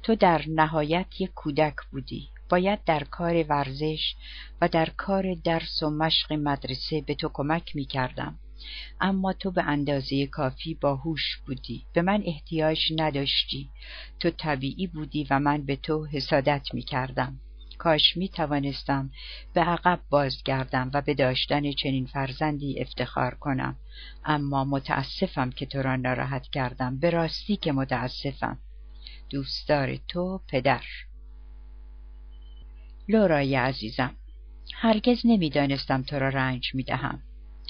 تو در نهایت یک کودک بودی. باید در کار ورزش و در کار درس و مشق مدرسه به تو کمک می کردم. اما تو به اندازه کافی باهوش بودی. به من احتیاج نداشتی. تو طبیعی بودی و من به تو حسادت می کردم کاش می توانستم به عقب بازگردم و به داشتن چنین فرزندی افتخار کنم. اما متاسفم که تو را ناراحت کردم. به راستی که متاسفم. دوستدار تو پدر. لورای عزیزم هرگز نمی‌دانستم تو را رنج می دهم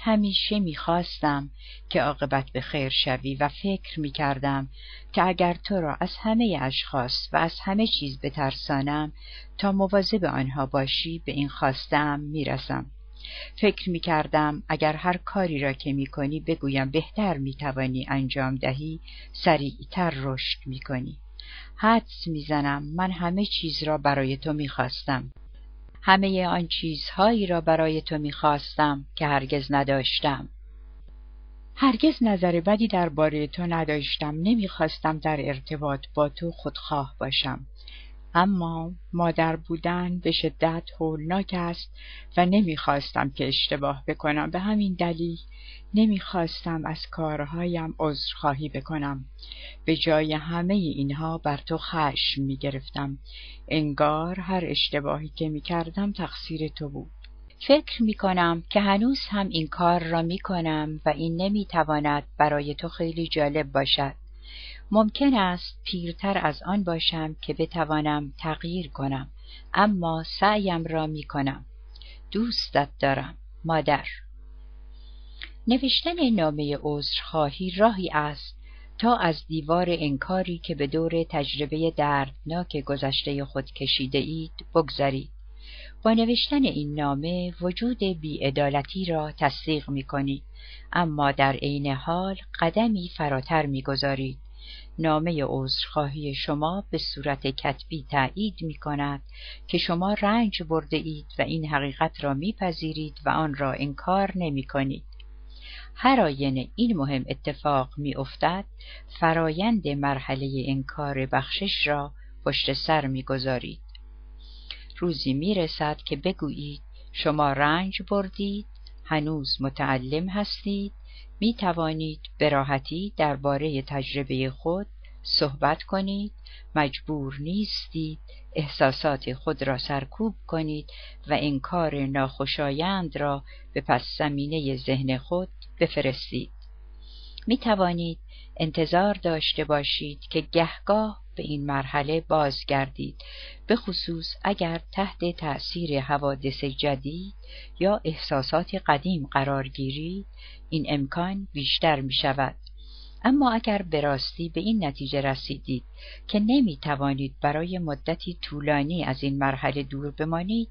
همیشه می‌خواستم که عاقبت به خیر شوی و فکر می‌کردم که اگر تو را از همه اشخاص و از همه چیز بترسانم تا مواظب آنها باشی به این خواستم می‌رسم. فکر می‌کردم اگر هر کاری را که می‌کنی بگویم بهتر می‌توانی انجام دهی سریعتر رشد می‌کنی. حدس می‌زنم من همه چیز را برای تو می‌خواستم. همه آن چیزهایی را برای تو می‌خواستم که هرگز نداشتم. هرگز نظر بدی درباره تو نداشتم. نمی‌خواستم در ارتباط با تو خودخواه باشم. اما مادر بودن به شدت هولناک است و نمی‌خواستم که اشتباه بکنم. به همین دلیل نمی‌خواستم از کارهایم عذرخواهی بکنم. به جای همه اینها بر تو خشم می‌گرفتم. انگار هر اشتباهی که می‌کردم تقصیر تو بود. فکر می کنم که هنوز هم این کار را می کنم و این نمی تواند برای تو خیلی جالب باشد. ممکن است پیرتر از آن باشم که بتوانم تغییر کنم اما سعیم را می کنم دوستت دارم مادر. نوشتن نامه عذرخواهی راهی است تا از دیوار انکاری که به دور تجربه دردناک گذشته خود کشیده اید بگذرید با نوشتن این نامه وجود بیعدالتی را تصدیق می کنید اما در عین حال قدمی فراتر می‌گذارید نامه عذرخواهی شما به صورت کتبی تایید می کند که شما رنج برده اید و این حقیقت را میپذیرید و آن را انکار نمی کنید. هر آینه این مهم اتفاق می افتد فرایند مرحله انکار بخشش را پشت سر می گذارید. روزی می رسد که بگویید شما رنج بردید هنوز متعلم هستید می توانید به راحتی درباره تجربه خود صحبت کنید مجبور نیستید احساسات خود را سرکوب کنید و انکار ناخوشایند را به پس زمینه ذهن خود بفرستید. می توانید انتظار داشته باشید که گهگاه به این مرحله بازگردید به خصوص اگر تحت تأثیر حوادث جدید یا احساسات قدیم قرار گیرید این امکان بیشتر می شود اما اگر به راستی به این نتیجه رسیدید که نمی توانید برای مدتی طولانی از این مرحله دور بمانید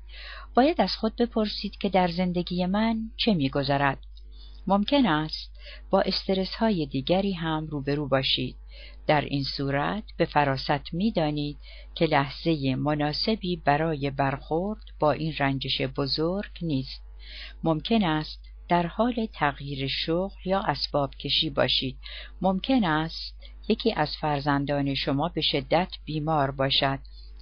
باید از خود بپرسید که در زندگی من چه میگذرد. ممکن است با استرس های دیگری هم روبرو باشید. در این صورت به فراست می‌دانید که لحظه مناسبی برای برخورد با این رنجش بزرگ نیست. ممکن است در حال تغییر شغل یا اسباب کشی باشید. ممکن است یکی از فرزندان شما به شدت بیمار باشد.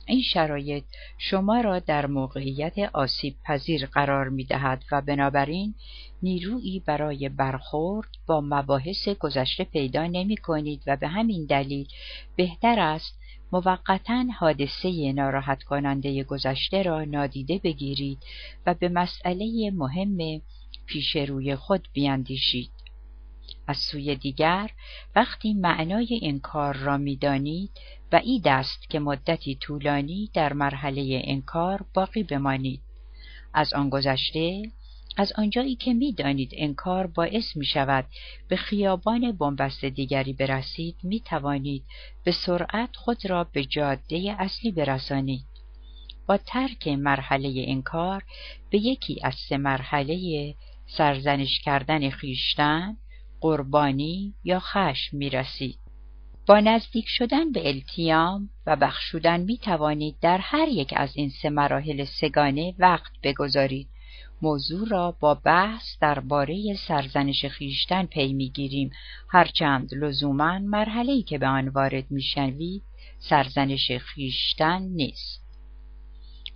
این شرایط شما را در موقعیت آسیب پذیر قرار می دهد و بنابراین نیرویی برای برخورد با مباحث گذشته پیدا نمی کنید و به همین دلیل بهتر است موقتا حادثه ناراحت کننده گذشته را نادیده بگیرید و به مسئله مهم پیش روی خود بیاندیشید. از سوی دیگر وقتی معنای این کار را می‌دانید و ای است که مدتی طولانی در مرحله انکار باقی بمانید از آن گذشته از آنجایی که می‌دانید انکار باعث می شود به خیابان بنبست دیگری برسید می توانید به سرعت خود را به جاده اصلی برسانید با ترک مرحله انکار به یکی از سه مرحله سرزنش کردن خیشتن قربانی یا خشم می رسید. با نزدیک شدن به التیام و بخشودن می توانید در هر یک از این سه مراحل سگانه وقت بگذارید. موضوع را با بحث درباره سرزنش خیشتن پی می‌گیریم. هرچند لزوما مرحله‌ای که به آن وارد می‌شوید سرزنش خیشتن نیست.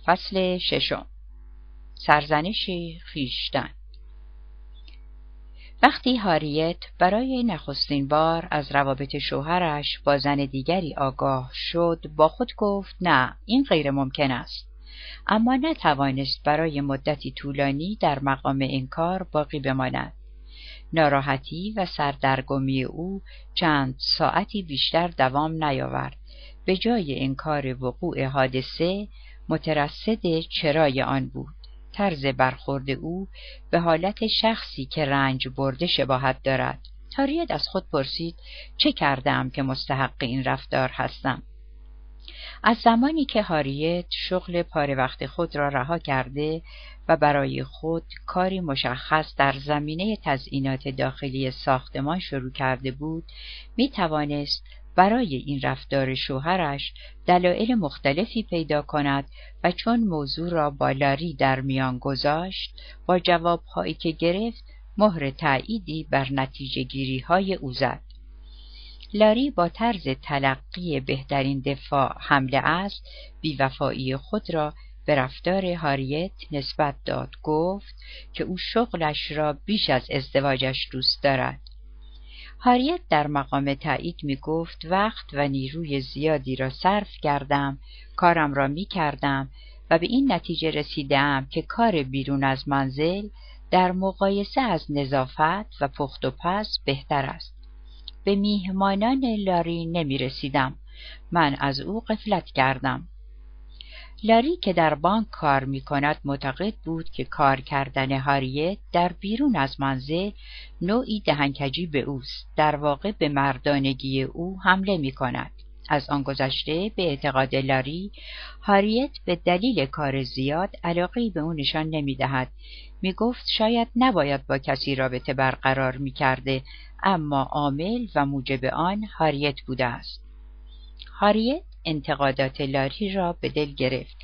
فصل ششم. سرزنش خیشتن. وقتی هاریت برای نخستین بار از روابط شوهرش با زن دیگری آگاه شد با خود گفت نه این غیر ممکن است. اما نتوانست برای مدتی طولانی در مقام انکار باقی بماند. ناراحتی و سردرگمی او چند ساعتی بیشتر دوام نیاورد. به جای انکار وقوع حادثه مترصد چرای آن بود. طرز برخورد او به حالت شخصی که رنج برده شباهت دارد. تاریت از خود پرسید چه کردم که مستحق این رفتار هستم؟ از زمانی که هاریت شغل پاره وقت خود را رها کرده و برای خود کاری مشخص در زمینه تزئینات داخلی ساختمان شروع کرده بود می توانست برای این رفتار شوهرش دلایل مختلفی پیدا کند و چون موضوع را با لاری در میان گذاشت با جوابهایی که گرفت مهر تأییدی بر نتیجه گیری های او زد. لاری با طرز تلقی بهترین دفاع حمله است. بیوفایی خود را به رفتار هاریت نسبت داد گفت که او شغلش را بیش از ازدواجش دوست دارد. هاریت در مقام تایید می گفت وقت و نیروی زیادی را صرف کردم کارم را می کردم و به این نتیجه رسیدم که کار بیرون از منزل در مقایسه از نظافت و پخت و پس بهتر است. به میهمانان لاری نمی رسیدم. من از او قفلت کردم. لاری که در بانک کار می کند معتقد بود که کار کردن هاریت در بیرون از منزل نوعی دهنکجی به اوست در واقع به مردانگی او حمله می کند از آن گذشته به اعتقاد لاری هاریت به دلیل کار زیاد علاقهای به او نشان نمی دهد می گفت شاید نباید با کسی رابطه برقرار می کرده اما عامل و موجب آن هاریت بوده است. هاریت انتقادات لاری را به دل گرفت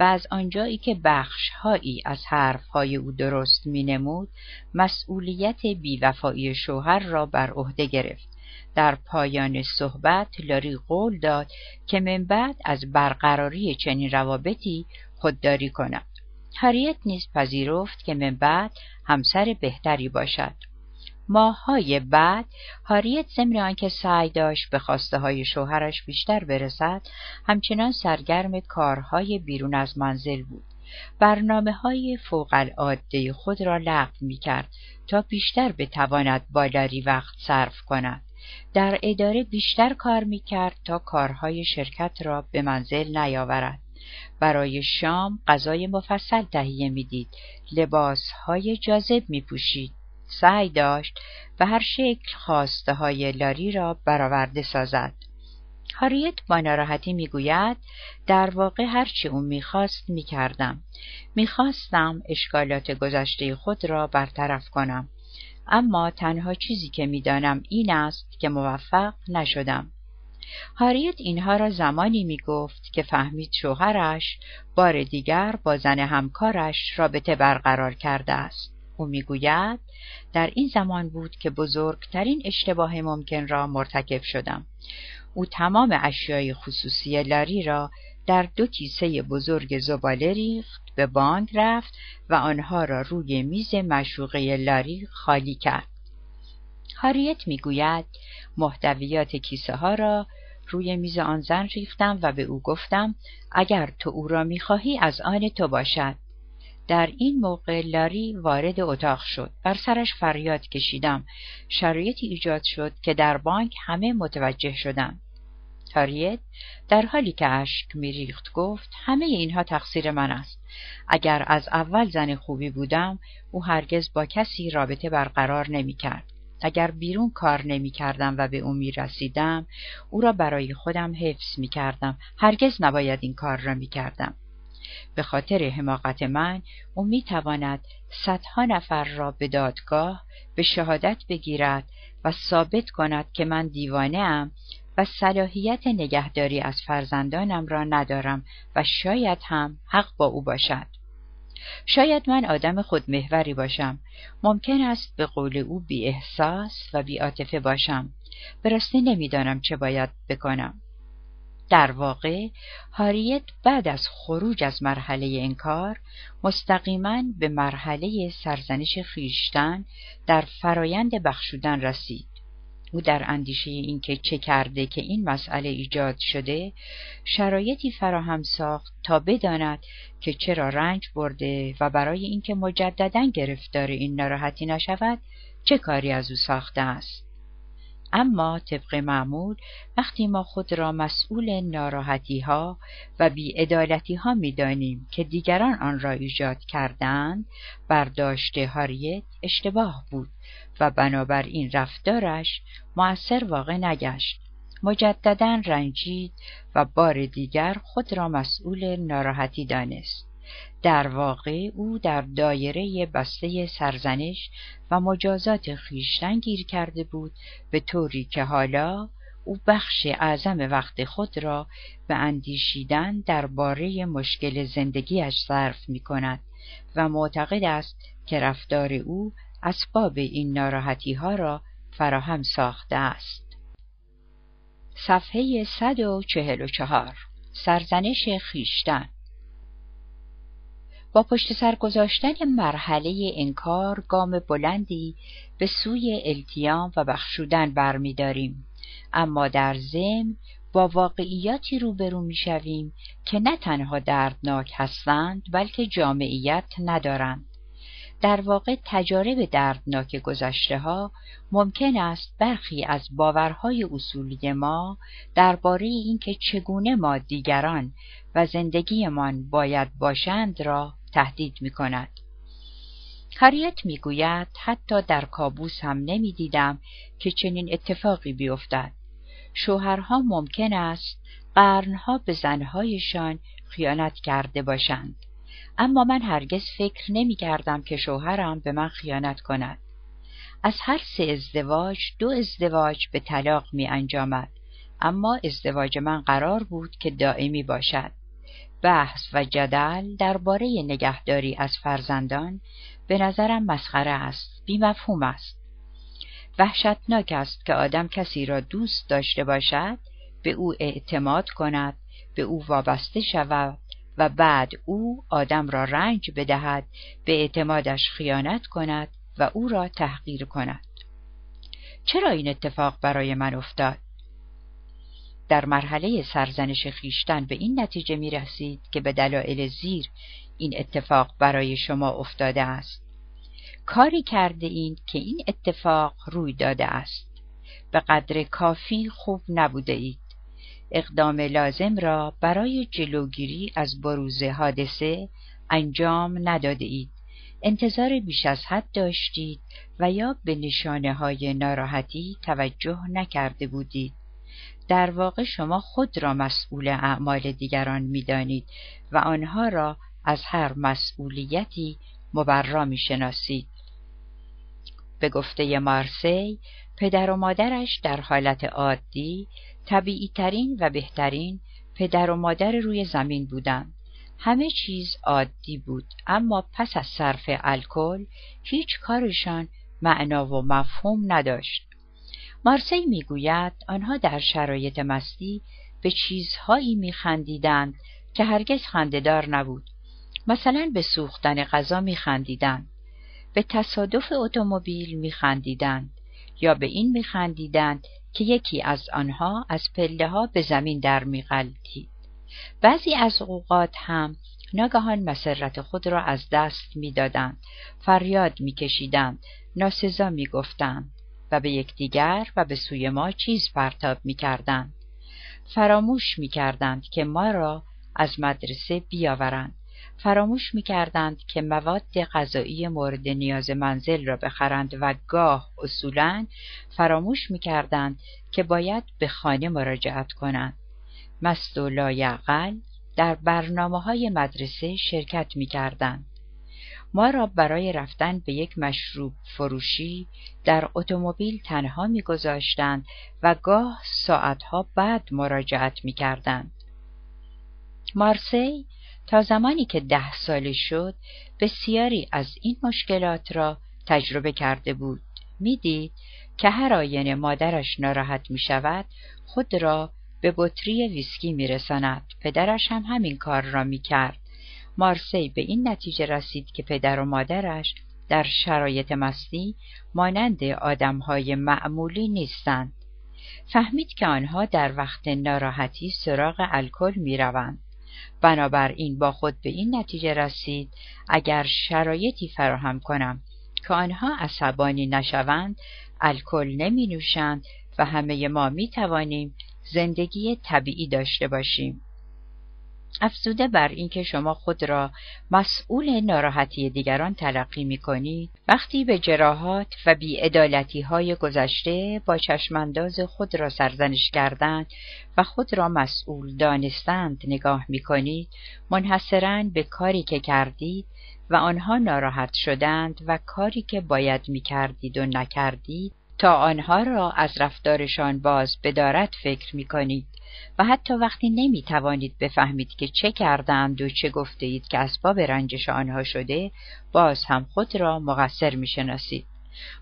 و از آنجایی که بخشهایی از حرفهای او درست مینمود مسئولیت بیوفایی شوهر را بر عهده گرفت. در پایان صحبت لاری قول داد که من بعد از برقراری چنین روابطی خودداری کند هریت نیز پذیرفت که من بعد همسر بهتری باشد. ماههای بعد هاریت ضمن آنکه سعی داشت به خواسته های شوهرش بیشتر برسد همچنان سرگرم کارهای بیرون از منزل بود. برنامه های فوق العاده خود را لغو می کرد تا بیشتر بتواند با لاری وقت صرف کند. در اداره بیشتر کار می کرد تا کارهای شرکت را به منزل نیاورد. برای شام غذای مفصل تهیه می‌دید. لباسهای جاذب می پوشید سعی داشت و هر شکل خواسته های لاری را برآورده سازد. هاریت با ناراحتی می‌گوید در واقع هرچی او می‌خواست می‌کردم. می‌خواستم اشکالات گذشته خود را برطرف کنم. اما تنها چیزی که می‌دانم این است که موفق نشدم. هاریت اینها را زمانی می گفت که فهمید شوهرش بار دیگر با زن همکارش رابطه برقرار کرده است. او می‌گوید در این زمان بود که بزرگترین اشتباه ممکن را مرتکب شدم. او تمام اشیای خصوصی لاری را در دو کیسه بزرگ زباله ریخت به بانک رفت و آنها را روی میز مشوقه لاری خالی کرد. هاریت می‌گوید محتویات کیسه ها را روی میز آن زن ریختم و به او گفتم اگر تو او را می‌خواهی از آن تو باشد. در این موقع لاری وارد اتاق شد. بر سرش فریاد کشیدم. شرایطی ایجاد شد که در بانک همه متوجه شدند هاریت در حالی که اشک میریخت گفت همه اینها تقصیر من است. اگر از اول زن خوبی بودم او هرگز با کسی رابطه برقرار نمی‌کرد. اگر بیرون کار نمی کردم و به او می رسیدم او را برای خودم حفظ می کردم هرگز نباید این کار را می کردم به خاطر حماقت من او می تواند صدها نفر را به دادگاه به شهادت بگیرد و ثابت کند که من دیوانه ام و صلاحیت نگهداری از فرزندانم را ندارم و شاید هم حق با او باشد. شاید من آدم خودمهوری باشم. ممکن است به قول او بی احساس و بی باشم. به راستی نمی‌دانم چه باید بکنم. در واقع هاریت بعد از خروج از مرحله انکار مستقیما به مرحله سرزنش خیشتن در فرایند بخشودن رسید. او در اندیشه اینکه چه کرده که این مسئله ایجاد شده شرایطی فراهم ساخت تا بداند که چرا رنج برده و برای اینکه مجددا گرفتار این ناراحتی نشود چه کاری از او ساخته است. اما طبق معمول وقتی ما خود را مسئول ناراحتی ها و بیعدالتی ها می دانیم که دیگران آن را ایجاد کردند برداشت هاریت اشتباه بود و بنابراین رفتارش مؤثر واقع نگشت. مجددا رنجید و بار دیگر خود را مسئول ناراحتی دانست. در واقع او در دایره بسته سرزنش و مجازات خیشتن گیر کرده بود به طوری که حالا او بخش اعظم وقت خود را به اندیشیدن درباره مشکل زندگیش صرف می کند و معتقد است که رفتار او اسباب این ناراحتی ها را فراهم ساخته است. صفحه 144 سرزنش خیشتن با پشت سر گذاشتن مرحله انکار گام بلندی به سوی التیام و بخشودن برمیداریم. اما در ضمن با واقعیاتی روبرو می‌شویم که نه تنها دردناک هستند بلکه جامعیت ندارند. در واقع تجارب دردناک گذشته ها ممکن است برخی از باورهای اصولی ما درباره اینکه چگونه ما دیگران و زندگیمان باید باشند را تهدید می کند. هریت می‌گوید حتی در کابوس هم نمی‌دیدم که چنین اتفاقی بیفتد. شوهرها ممکن است قرنها به زنهایشان خیانت کرده باشند. اما من هرگز فکر نمی کردم که شوهرم به من خیانت کند. از هر سه ازدواج دو ازدواج به طلاق می انجامد. اما ازدواج من قرار بود که دائمی باشد. بحث و جدل درباره نگهداری از فرزندان به نظرم مسخره است، بیمفهوم است. وحشتناک است که آدم کسی را دوست داشته باشد، به او اعتماد کند، به او وابسته شود و بعد او آدم را رنج بدهد به اعتمادش خیانت کند و او را تحقیر کند چرا این اتفاق برای من افتاد در مرحله سرزنش خیشتن به این نتیجه می رسید که به دلایل زیر این اتفاق برای شما افتاده است کاری کرده این که این اتفاق روی داده است به قدر کافی خوب نبوده اید اقدام لازم را برای جلوگیری از بروز حادثه انجام نداده اید. انتظار بیش از حد داشتید و یا به نشانه های ناراحتی توجه نکرده بودید. در واقع شما خود را مسئول اعمال دیگران می‌دانید و آنها را از هر مسئولیتی مبرا می‌شناسید. به گفته مارسی پدر و مادرش در حالت عادی طبیعی ترین و بهترین پدر و مادر روی زمین بودند. همه چیز عادی بود اما پس از صرف الکل هیچ کارشان معنا و مفهوم نداشت. مارسی می‌گوید آنها در شرایط مستی به چیزهایی میخندیدند که هرگز خندهدار نبود. مثلا به سوختن غذا میخندیدند. به تصادف اتومبیل میخندیدند یا به این میخندیدند که یکی از آنها از پله ها به زمین در میغلطید بعضی از اوقات هم ناگهان مسرت خود را از دست می‌دادند فریاد میکشیدند ناسزا می‌گفتند و به یکدیگر و به سوی ما چیز پرتاب می‌کردند. فراموش می‌کردند که ما را از مدرسه بیاورند. فراموش می‌کردند که مواد غذایی مورد نیاز منزل را بخرند و گاه اصولا فراموش می‌کردند که باید به خانه مراجعت کنند. مست و لایعقل در برنامه های مدرسه شرکت می‌کردند. ما را برای رفتن به یک مشروب فروشی در اتومبیل تنها میگذاشتند و گاه ساعتها بعد مراجعت می‌کردند مارسی تا زمانی که ده ساله شد بسیاری از این مشکلات را تجربه کرده بود می‌دید که هر آینه مادرش ناراحت می شود خود را به بطری ویسکی می رساند. پدرش هم همین کار را می کرد. مارسی به این نتیجه رسید که پدر و مادرش در شرایط مستی مانند آدمهای معمولی نیستند. فهمید که آنها در وقت ناراحتی سراغ الکل می روند. بنابراین با خود به این نتیجه رسید اگر شرایطی فراهم کنم که آنها عصبانی نشوند الکل نمی نوشند و همه ما می توانیم زندگی طبیعی داشته باشیم افزوده بر اینکه شما خود را مسئول ناراحتی دیگران تلقی می کنید وقتی به جراحات و بیعدالتی های گذشته با چشمانداز خود را سرزنش کردند و خود را مسئول دانستند نگاه می کنید منحصرا به کاری که کردید و آنها ناراحت شدند و کاری که باید می کردید و نکردید تا آنها را از رفتارشان باز بدارد فکر می کنید و حتی وقتی نمی توانید بفهمید که چه کردند و چه گفته اید که اسباب رنجش آنها شده باز هم خود را مقصر می شناسید.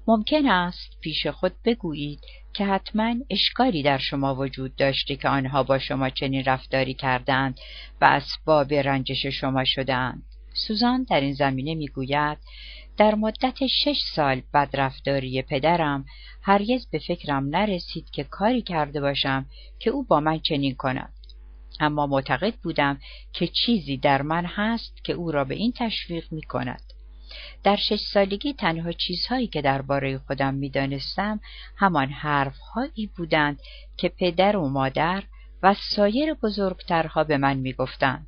ممکن است پیش خود بگویید که حتما اشکالی در شما وجود داشته که آنها با شما چنین رفتاری کردند و اسباب رنجش شما شدهاند. سوزان در این زمینه می‌گوید در مدت شش سال بدرفتاری پدرم هرگز به فکرم نرسید که کاری کرده باشم که او با من چنین کند. اما معتقد بودم که چیزی در من هست که او را به این تشویق می کند. در شش سالگی تنها چیزهایی که درباره خودم می‌دانستم همان حرفهایی بودند که پدر و مادر و سایر بزرگترها به من می‌گفتند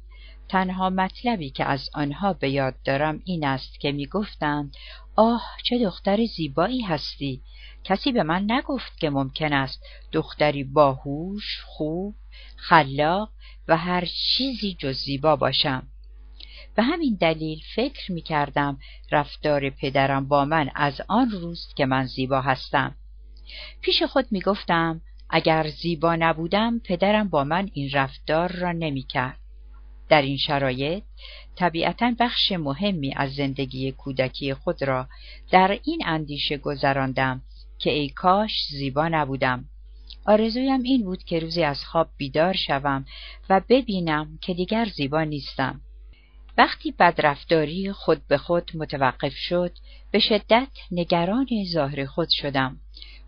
تنها مطلبی که از آنها به یاد دارم این است که می‌گفتند آه چه دختر زیبایی هستی! کسی به من نگفت که ممکن است دختری باهوش خوب خلاق و هر چیزی جز زیبا باشم. به همین دلیل فکر می کردم رفتار پدرم با من از آن روز که من زیبا هستم. پیش خود می گفتم اگر زیبا نبودم پدرم با من این رفتار را نمی کرد. در این شرایط طبیعتا بخش مهمی از زندگی کودکی خود را در این اندیشه گذراندم که ای کاش زیبا نبودم. آرزویم این بود که روزی از خواب بیدار شوم و ببینم که دیگر زیبا نیستم. وقتی بدرفتاری خود به خود متوقف شد به شدت نگران ظاهر خود شدم.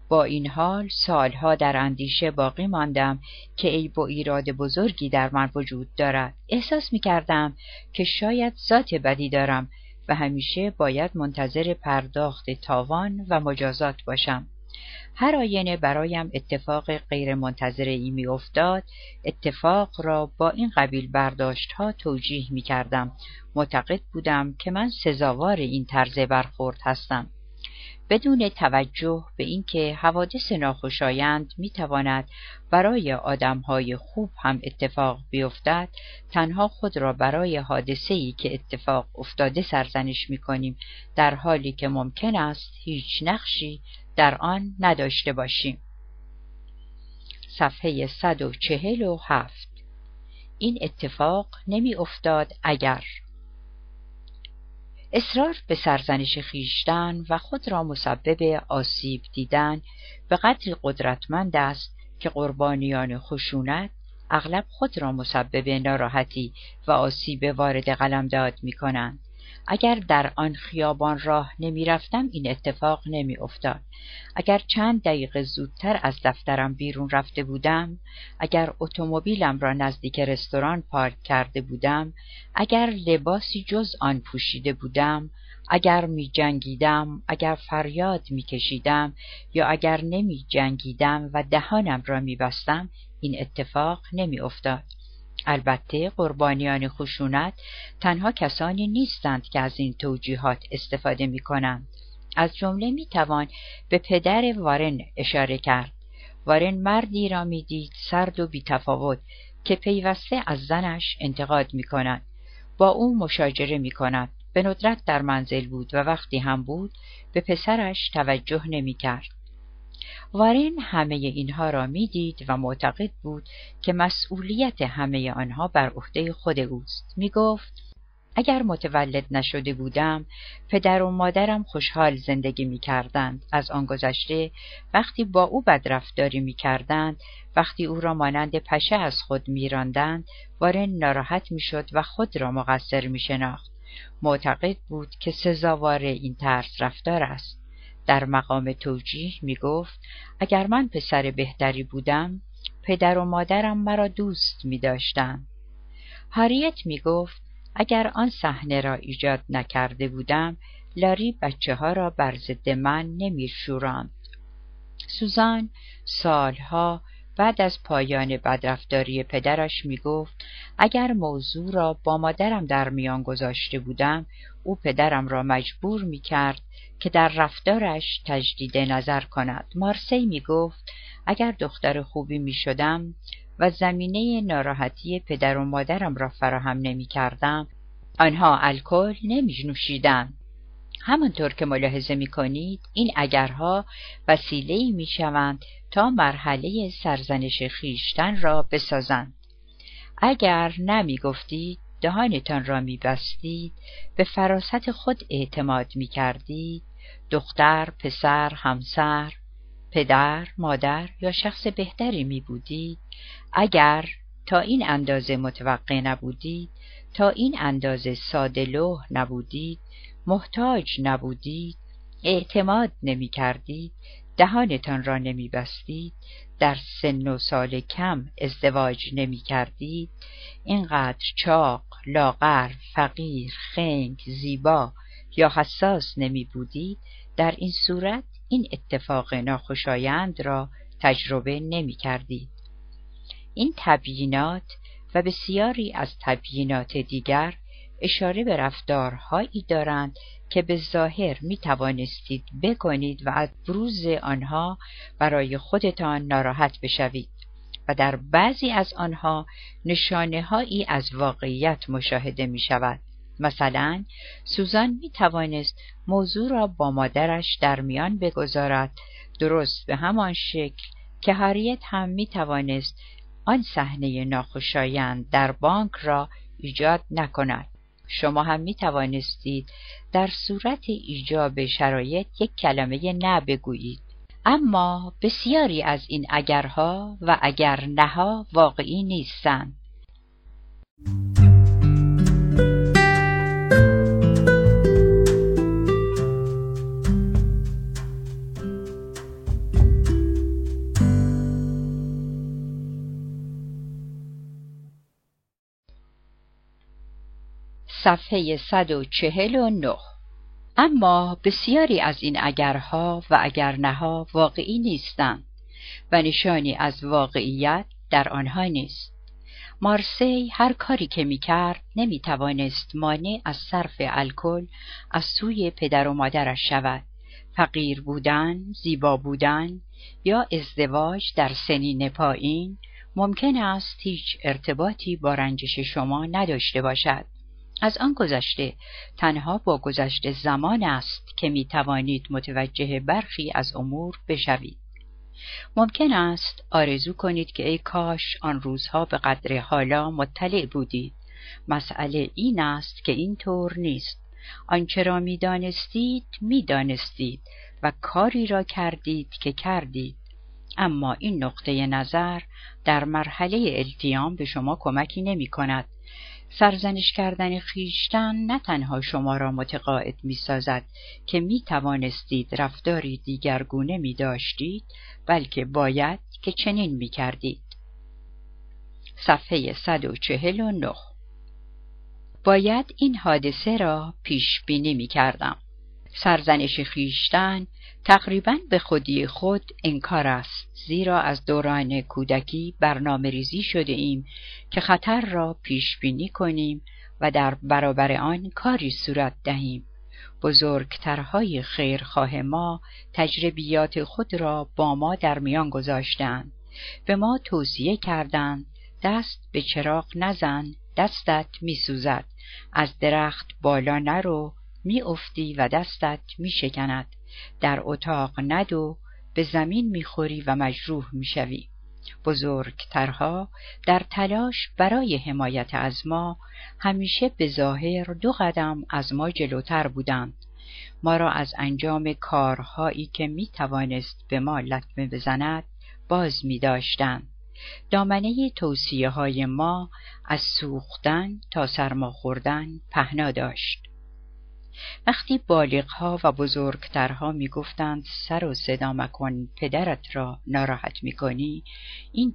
با این حال سالها در اندیشه باقی ماندم که ای با ایراد بزرگی در من وجود دارد. احساس می کردم که شاید ذات بدی دارم و همیشه باید منتظر پرداخت تاوان و مجازات باشم. هر آینه برایم اتفاق غیر منتظر ای می افتاد اتفاق را با این قبیل برداشت ها توجیه می کردم معتقد بودم که من سزاوار این طرز برخورد هستم. بدون توجه به اینکه حوادث ناخوشایند می‌تواند برای آدمهای خوب هم اتفاق بیفتد تنها خود را برای حادثه‌ای که اتفاق افتاده سرزنش می‌کنیم در حالی که ممکن است هیچ نقشی در آن نداشته باشیم. صفحه 147 این اتفاق نمی افتاد اگر اصرار به سرزنش خیشتن و خود را مسبب آسیب دیدن به قدری قدرتمند است که قربانیان خشونت اغلب خود را مسبب ناراحتی و آسیب وارد قلمداد می کنند. اگر در آن خیابان راه نمی رفتم این اتفاق نمی افتاد. اگر چند دقیقه زودتر از دفترم بیرون رفته بودم، اگر اتومبیلم را نزدیک رستوران پارک کرده بودم، اگر لباسی جز آن پوشیده بودم، اگر می جنگیدم، اگر فریاد می کشیدم یا اگر نمی جنگیدم و دهانم را می بستم، این اتفاق نمی افتاد. البته قربانیان خشونت تنها کسانی نیستند که از این توجیهات استفاده می کنند. از جمله می توان به پدر وارن اشاره کرد. وارن مردی را می‌دید سرد و بیتفاوت که پیوسته از زنش انتقاد می کند. با او مشاجره می کند. به ندرت در منزل بود و وقتی هم بود به پسرش توجه نمی کرد. وارن همه اینها را می‌دید و معتقد بود که مسئولیت همه آنها بر عهده خود اوست می گفت اگر متولد نشده بودم پدر و مادرم خوشحال زندگی می کردند. از آن گذشته وقتی با او بدرفتاری می کردند وقتی او را مانند پشه از خود می راندند وارن ناراحت می شد و خود را مقصر می شناخت. معتقد بود که سزاوار این ترس رفتار است در مقام توجیه می گفت اگر من پسر بهتری بودم پدر و مادرم مرا دوست می داشتن. هاریت می گفت اگر آن صحنه را ایجاد نکرده بودم لاری بچه ها را بر ضد من نمی شوراند. سوزان سالها بعد از پایان بدرفتاری پدرش می گفت اگر موضوع را با مادرم در میان گذاشته بودم او پدرم را مجبور می کرد که در رفتارش تجدید نظر کند مارسی می گفت اگر دختر خوبی می شدم و زمینه ناراحتی پدر و مادرم را فراهم نمی کردم آنها الکل نمی نوشیدن. همانطور که ملاحظه می کنید این اگرها وسیله می شوند تا مرحله سرزنش خیشتن را بسازند. اگر نمی گفتید دهانتان را می بستید به فراست خود اعتماد می کردید دختر، پسر، همسر، پدر، مادر یا شخص بهتری می بودید اگر تا این اندازه متوقع نبودید تا این اندازه ساده نبودید محتاج نبودید اعتماد نمی کردید دهانتان را نمی بستید در سن و سال کم ازدواج نمی کردید اینقدر چاق، لاغر، فقیر، خنگ، زیبا یا حساس نمی بودید در این صورت این اتفاق ناخوشایند را تجربه نمی کردید. این تبیینات و بسیاری از تبیینات دیگر اشاره به رفتارهایی دارند که به ظاهر می توانستید بکنید و از بروز آنها برای خودتان ناراحت بشوید و در بعضی از آنها نشانه هایی از واقعیت مشاهده می شود. مثلا سوزان می توانست موضوع را با مادرش در میان بگذارد درست به همان شکل که هاریت هم می توانست آن صحنه ناخوشایند در بانک را ایجاد نکند شما هم می توانستید در صورت ایجاب شرایط یک کلمه نه بگویید. اما بسیاری از این اگرها و اگر نها واقعی نیستند. صفحه 149 اما بسیاری از این اگرها و اگرنها واقعی نیستند و نشانی از واقعیت در آنها نیست. مارسی هر کاری که می کرد نمی توانست مانع از صرف الکل از سوی پدر و مادرش شود. فقیر بودن، زیبا بودن یا ازدواج در سنین پایین ممکن است هیچ ارتباطی با رنجش شما نداشته باشد. از آن گذشته تنها با گذشته زمان است که می توانید متوجه برخی از امور بشوید. ممکن است آرزو کنید که ای کاش آن روزها به قدر حالا مطلع بودید. مسئله این است که این طور نیست. آنچه را می دانستید می دانستید و کاری را کردید که کردید. اما این نقطه نظر در مرحله التیام به شما کمکی نمی کند سرزنش کردن خیشتن نه تنها شما را متقاعد می سازد که می توانستید رفتاری دیگرگونه می داشتید بلکه باید که چنین می کردید. صفحه 149 باید این حادثه را پیش بینی می کردم. سرزنش خیشتن تقریبا به خودی خود انکار است زیرا از دوران کودکی برنامه ریزی شده ایم که خطر را پیش بینی کنیم و در برابر آن کاری صورت دهیم. بزرگترهای خیرخواه ما تجربیات خود را با ما در میان گذاشتند به ما توصیه کردند دست به چراغ نزن دستت میسوزد. از درخت بالا نرو می افتی و دستت می شکند در اتاق ندو به زمین می‌خوری و مجروح می‌شوی بزرگترها در تلاش برای حمایت از ما همیشه به ظاهر دو قدم از ما جلوتر بودند ما را از انجام کارهایی که می توانست به ما لطمه بزند باز می داشتند. دامنه توصیه های ما از سوختن تا سرما خوردن پهنا داشت. وقتی بالغها و بزرگترها می‌گفتند سر و صدا مکن پدرت را ناراحت می‌کنی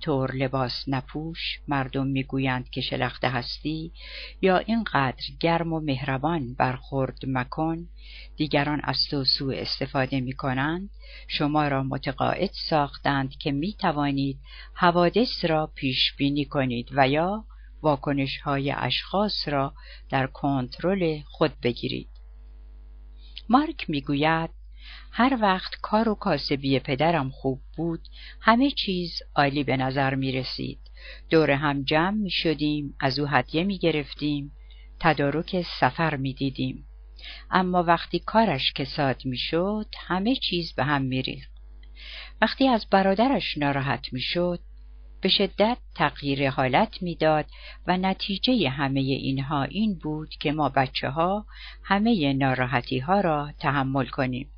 طور لباس نپوش مردم می‌گویند که شلخته هستی یا اینقدر گرم و مهربان برخورد مکن دیگران از تو سوء استفاده می‌کنند شما را متقاعد ساختند که می‌توانید حوادث را پیش بینی کنید و یا واکنش های اشخاص را در کنترل خود بگیرید. مارک می‌گوید هر وقت کار و کاسبی پدرم خوب بود همه چیز عالی به نظر می رسید. دور هم جمع می شدیم از او هدیه می گرفتیم تدارک سفر می دیدیم. اما وقتی کارش کساد می شد همه چیز به هم می ریخت. وقتی از برادرش ناراحت می شد به شدت تغییر حالت می‌داد و نتیجه همه اینها این بود که ما بچه ها همه ناراحتی ها را تحمل کنیم.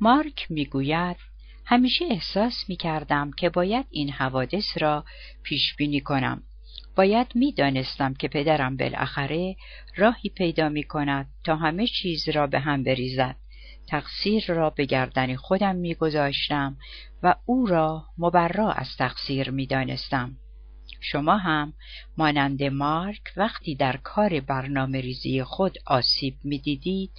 مارک می‌گوید همیشه احساس می کردم که باید این حوادث را پیش بینی کنم. باید می دانستم که پدرم بالاخره راهی پیدا می کند تا همه چیز را به هم بریزد. تقصیر را به گردن خودم میگذاشتم و او را مبرا از تقصیر می‌دانستم شما هم مانند مارک وقتی در کار برنامه ریزی خود آسیب می‌دیدید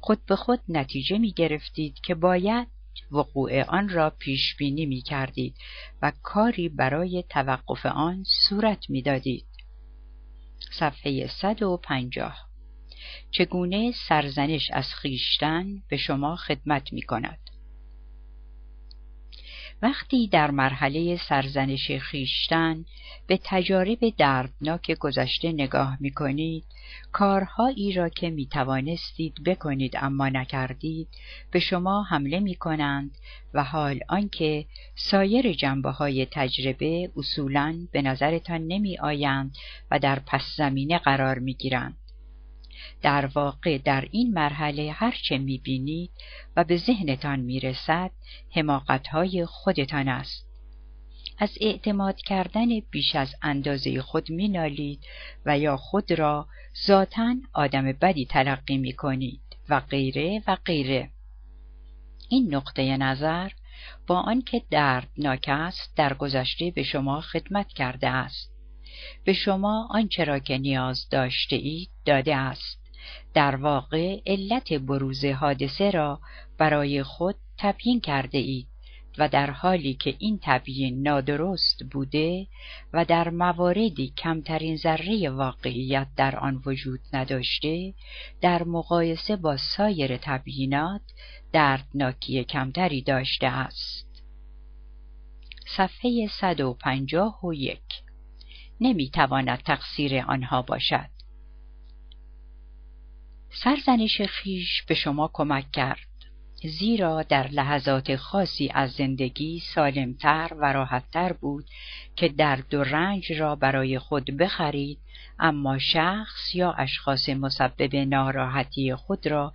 خود به خود نتیجه می گرفتید که باید وقوع آن را پیش بینی می کردید و کاری برای توقف آن صورت می دادید. صفحه 150 چگونه سرزنش از خیشتن به شما خدمت می کند وقتی در مرحله سرزنش خیشتن به تجارب دردناک گذشته نگاه می کنید، کارهایی را که می توانستید بکنید اما نکردید به شما حمله می کنند و حال آنکه سایر جنبه های تجربه اصولا به نظرتان نمی آیند و در پس زمینه قرار می گیرند. در واقع در این مرحله هرچه می‌بینید و به ذهنتان می‌رسد حماقتهای خودتان است. از اعتماد کردن بیش از اندازه خود مینالید و یا خود را ذاتا آدم بدی تلقی می کنید و غیره و غیره. این نقطه نظر با آنکه دردناک است در گذشته به شما خدمت کرده است. به شما آنچه را که نیاز داشته اید داده است. در واقع علت بروز حادثه را برای خود تبیین کرده اید و در حالی که این تبیین نادرست بوده و در مواردی کمترین ذره واقعیت در آن وجود نداشته در مقایسه با سایر تبیینات دردناکی کمتری داشته است. صفحه 151 نمی‌تواند تقصیر آنها باشد. سرزنش خیش به شما کمک کرد. زیرا در لحظات خاصی از زندگی سالمتر و راحتتر بود که درد و رنج را برای خود بخرید اما شخص یا اشخاص مسبب ناراحتی خود را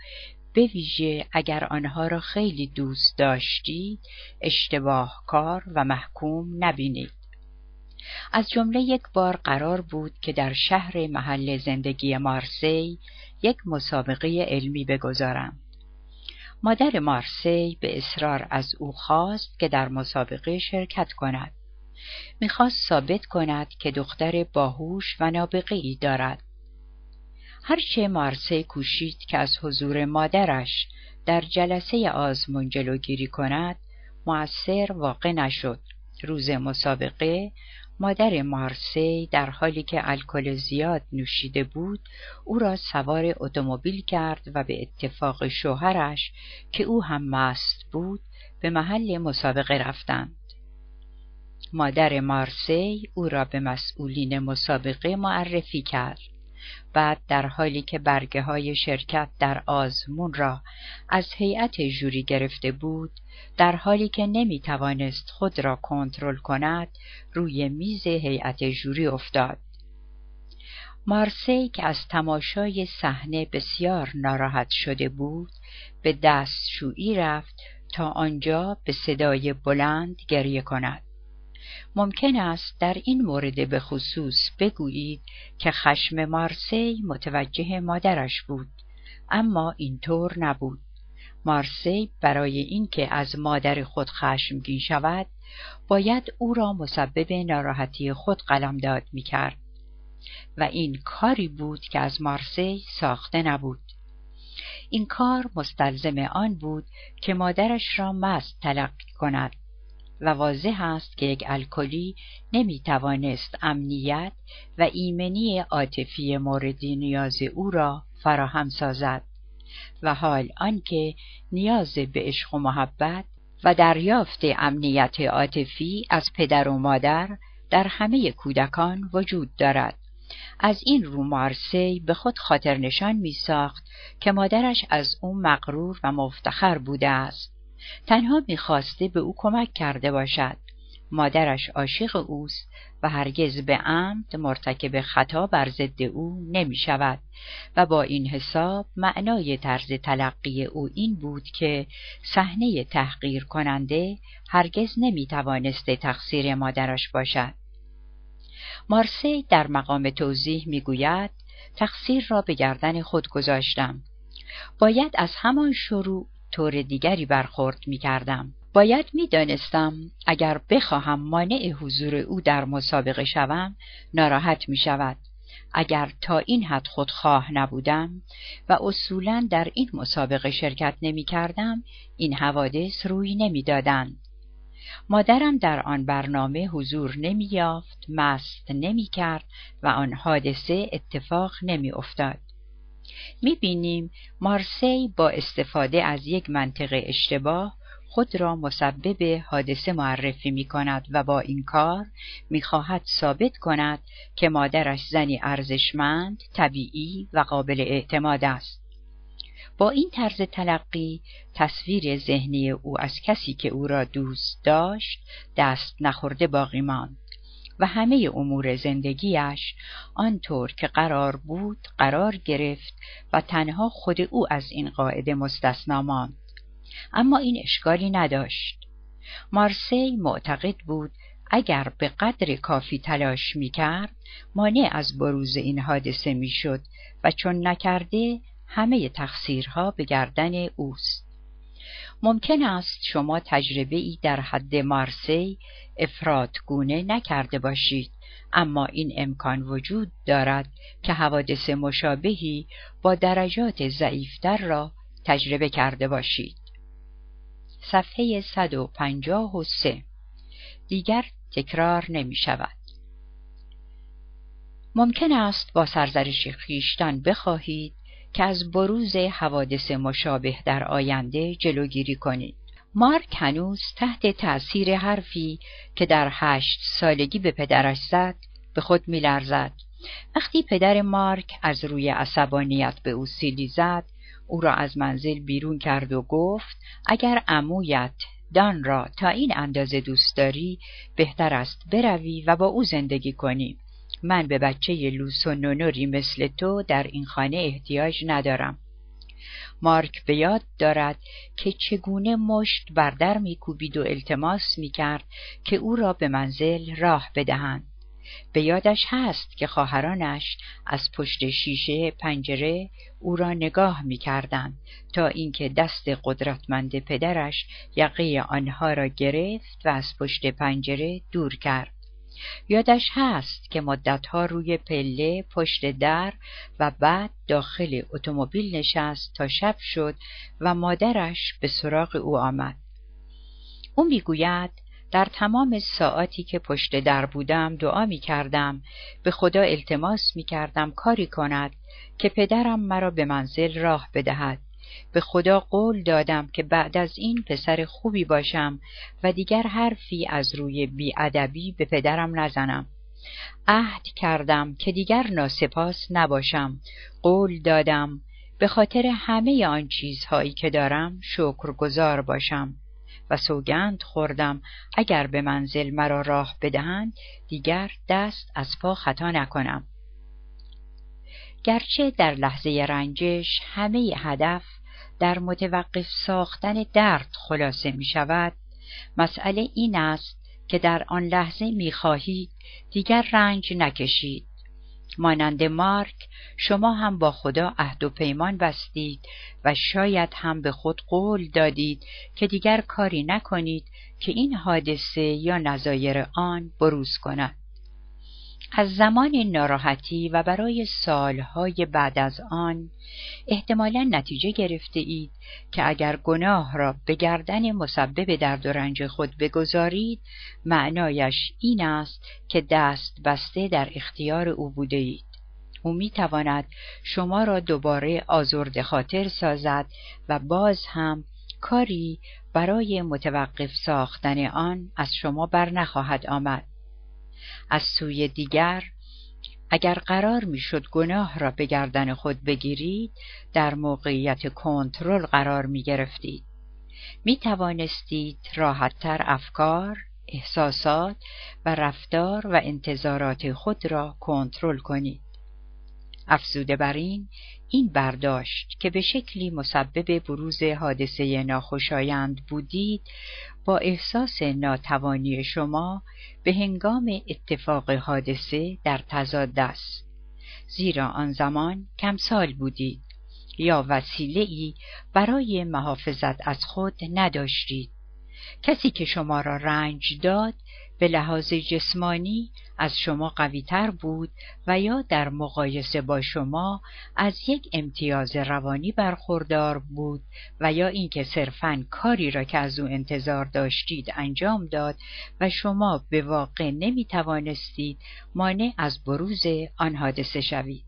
به ویژه اگر آنها را خیلی دوست داشتید اشتباه کار و محکوم نبینید. از جمله یک بار قرار بود که در شهر محل زندگی مارسی یک مسابقه علمی بگذارم. مادر مارسی به اصرار از او خواست که در مسابقه شرکت کند. می‌خواست ثابت کند که دختر باهوش و نابغه ای دارد. هرچه مارسی کوشید که از حضور مادرش در جلسه آزمون جلوگیری کند، مؤثر واقع نشد. روز مسابقه مادر مارسی در حالی که الکل زیاد نوشیده بود او را سوار اتومبیل کرد و به اتفاق شوهرش که او هم مست بود به محل مسابقه رفتند. مادر مارسی او را به مسئولین مسابقه معرفی کرد. بعد در حالی که برگه های شرکت در آزمون را از هیئت جوری گرفته بود در حالی که نمی توانست خود را کنترل کند روی میز هیئت جوری افتاد. مارسی که از تماشای صحنه بسیار ناراحت شده بود به دستشویی رفت تا آنجا به صدای بلند گریه کند. ممکن است در این مورد به خصوص بگویید که خشم مارسی متوجه مادرش بود اما اینطور نبود. مارسی برای اینکه از مادر خود خشمگین شود باید او را مسبب ناراحتی خود قلمداد می‌کرد. و این کاری بود که از مارسی ساخته نبود. این کار مستلزم آن بود که مادرش را مست تلقی کند. و واضح است که یک الکلی نمی توانست امنیت و ایمنی عاطفی مورد نیاز او را فراهم سازد و حال آنکه نیاز به عشق و محبت و دریافت امنیت عاطفی از پدر و مادر در همه کودکان وجود دارد. از این رو مارسی به خود خاطر نشان می ساخت که مادرش از او مغرور و مفتخر بوده است. تنها می‌خواسته به او کمک کرده باشد مادرش عاشق اوست و هرگز به عمد مرتکب خطا بر ضد او نمی شود و با این حساب معنای طرز تلقی او این بود که صحنه تحقیر کننده هرگز نمی توانسته تقصیر مادرش باشد. مارسی در مقام توضیح می گوید تقصیر را به گردن خود گذاشتم. باید از همان شروع طور دیگری برخورد می کردم. باید می‌دانستم اگر بخواهم مانع حضور او در مسابقه شوم ناراحت می شود. اگر تا این حد خودخواه نبودم و اصولا در این مسابقه شرکت نمی کردم این حوادث روی نمی دادن. مادرم در آن برنامه حضور نمی یافت، مست نمی کرد و آن حادثه اتفاق نمی افتاد. می بینیم مارسی با استفاده از یک منطقه اشتباه خود را مسبب حادثه معرفی می کند و با این کار می خواهد ثابت کند که مادرش زنی ارزشمند، طبیعی و قابل اعتماد است. با این طرز تلقی تصویر ذهنی او از کسی که او را دوست داشت دست نخورده باقی ماند و همه امور زندگیش آنطور که قرار بود قرار گرفت و تنها خود او از این قاعده مستثنا ماند اما این اشکالی نداشت مارسی معتقد بود اگر به قدر کافی تلاش می کرد مانع از بروز این حادثه می شد و چون نکرده همه تقصیرها به گردن اوست. ممکن است شما تجربه ای در حد مارسی افرادگونه نکرده باشید اما این امکان وجود دارد که حوادث مشابهی با درجات ضعیفتر را تجربه کرده باشید. صفحه 153 دیگر تکرار نمی شود. ممکن است با سرزرش خیشتن بخواهید که از بروز حوادث مشابه در آینده جلوگیری کنید. مارک هنوز تحت تأثیر حرفی که در هشت سالگی به پدرش زد به خود میلرزد. وقتی پدر مارک از روی عصبانیت به او سیلی زد او را از منزل بیرون کرد و گفت اگر امویت دان را تا این اندازه دوست داری بهتر است بروی و با او زندگی کنی من به بچه لوس و نونوری مثل تو در این خانه احتیاج ندارم مارک به یاد دارد که چگونه مشت بردر میکوبید و التماس می‌کرد که او را به منزل راه بدهند. به یادش هست که خواهرانش از پشت شیشه پنجره او را نگاه می‌کردند تا اینکه دست قدرتمند پدرش یقه آنها را گرفت و از پشت پنجره دور کرد. یادش هست که مدتها روی پله پشت در و بعد داخل اتومبیل نشست تا شب شد و مادرش به سراغ او آمد. او می‌گوید در تمام ساعتی که پشت در بودم دعا می کردم به خدا التماس می کردم کاری کند که پدرم مرا به منزل راه بدهد. به خدا قول دادم که بعد از این پسر خوبی باشم و دیگر حرفی از روی بیادبی به پدرم نزنم. عهد کردم که دیگر ناسپاس نباشم. قول دادم به خاطر همه آن چیزهایی که دارم شکرگزار باشم و سوگند خوردم اگر به منزل مرا راه بدهند دیگر دست از پا خطا نکنم. گرچه در لحظه رنجش همه هدف در متوقف ساختن درد خلاصه می شود. مسئله این است که در آن لحظه می خواهید دیگر رنج نکشید. مانند مارک شما هم با خدا عهد و پیمان بستید و شاید هم به خود قول دادید که دیگر کاری نکنید که این حادثه یا نظایر آن بروز کند. از زمان ناراحتی و برای سالهای بعد از آن احتمالا نتیجه گرفته اید که اگر گناه را به گردن مسبب درد و رنج خود بگذارید معنایش این است که دست بسته در اختیار او بوده اید. او می تواند شما را دوباره آزرد خاطر سازد و باز هم کاری برای متوقف ساختن آن از شما بر نخواهد آمد. از سوی دیگر اگر قرار می‌شد گناه را به گردن خود بگیرید در موقعیت کنترل قرار می گرفتید. می توانستید راحتتر افکار، احساسات و رفتار و انتظارات خود را کنترل کنید. افزوده بر این این برداشت که به شکلی مسبب بروز حادثه ناخوشایند بودید با احساس ناتوانی شما به هنگام اتفاق حادثه در تضاد است. زیرا آن زمان کم سال بودید یا وسیله ای برای محافظت از خود نداشتید. کسی که شما را رنج داد به لحاظ جسمانی از شما قویتر بود و یا در مقایسه با شما از یک امتیاز روانی برخوردار بود و یا اینکه صرفا کاری را که از او انتظار داشتید انجام داد و شما به واقع نمی توانستید مانع از بروز آن حادثه شوید.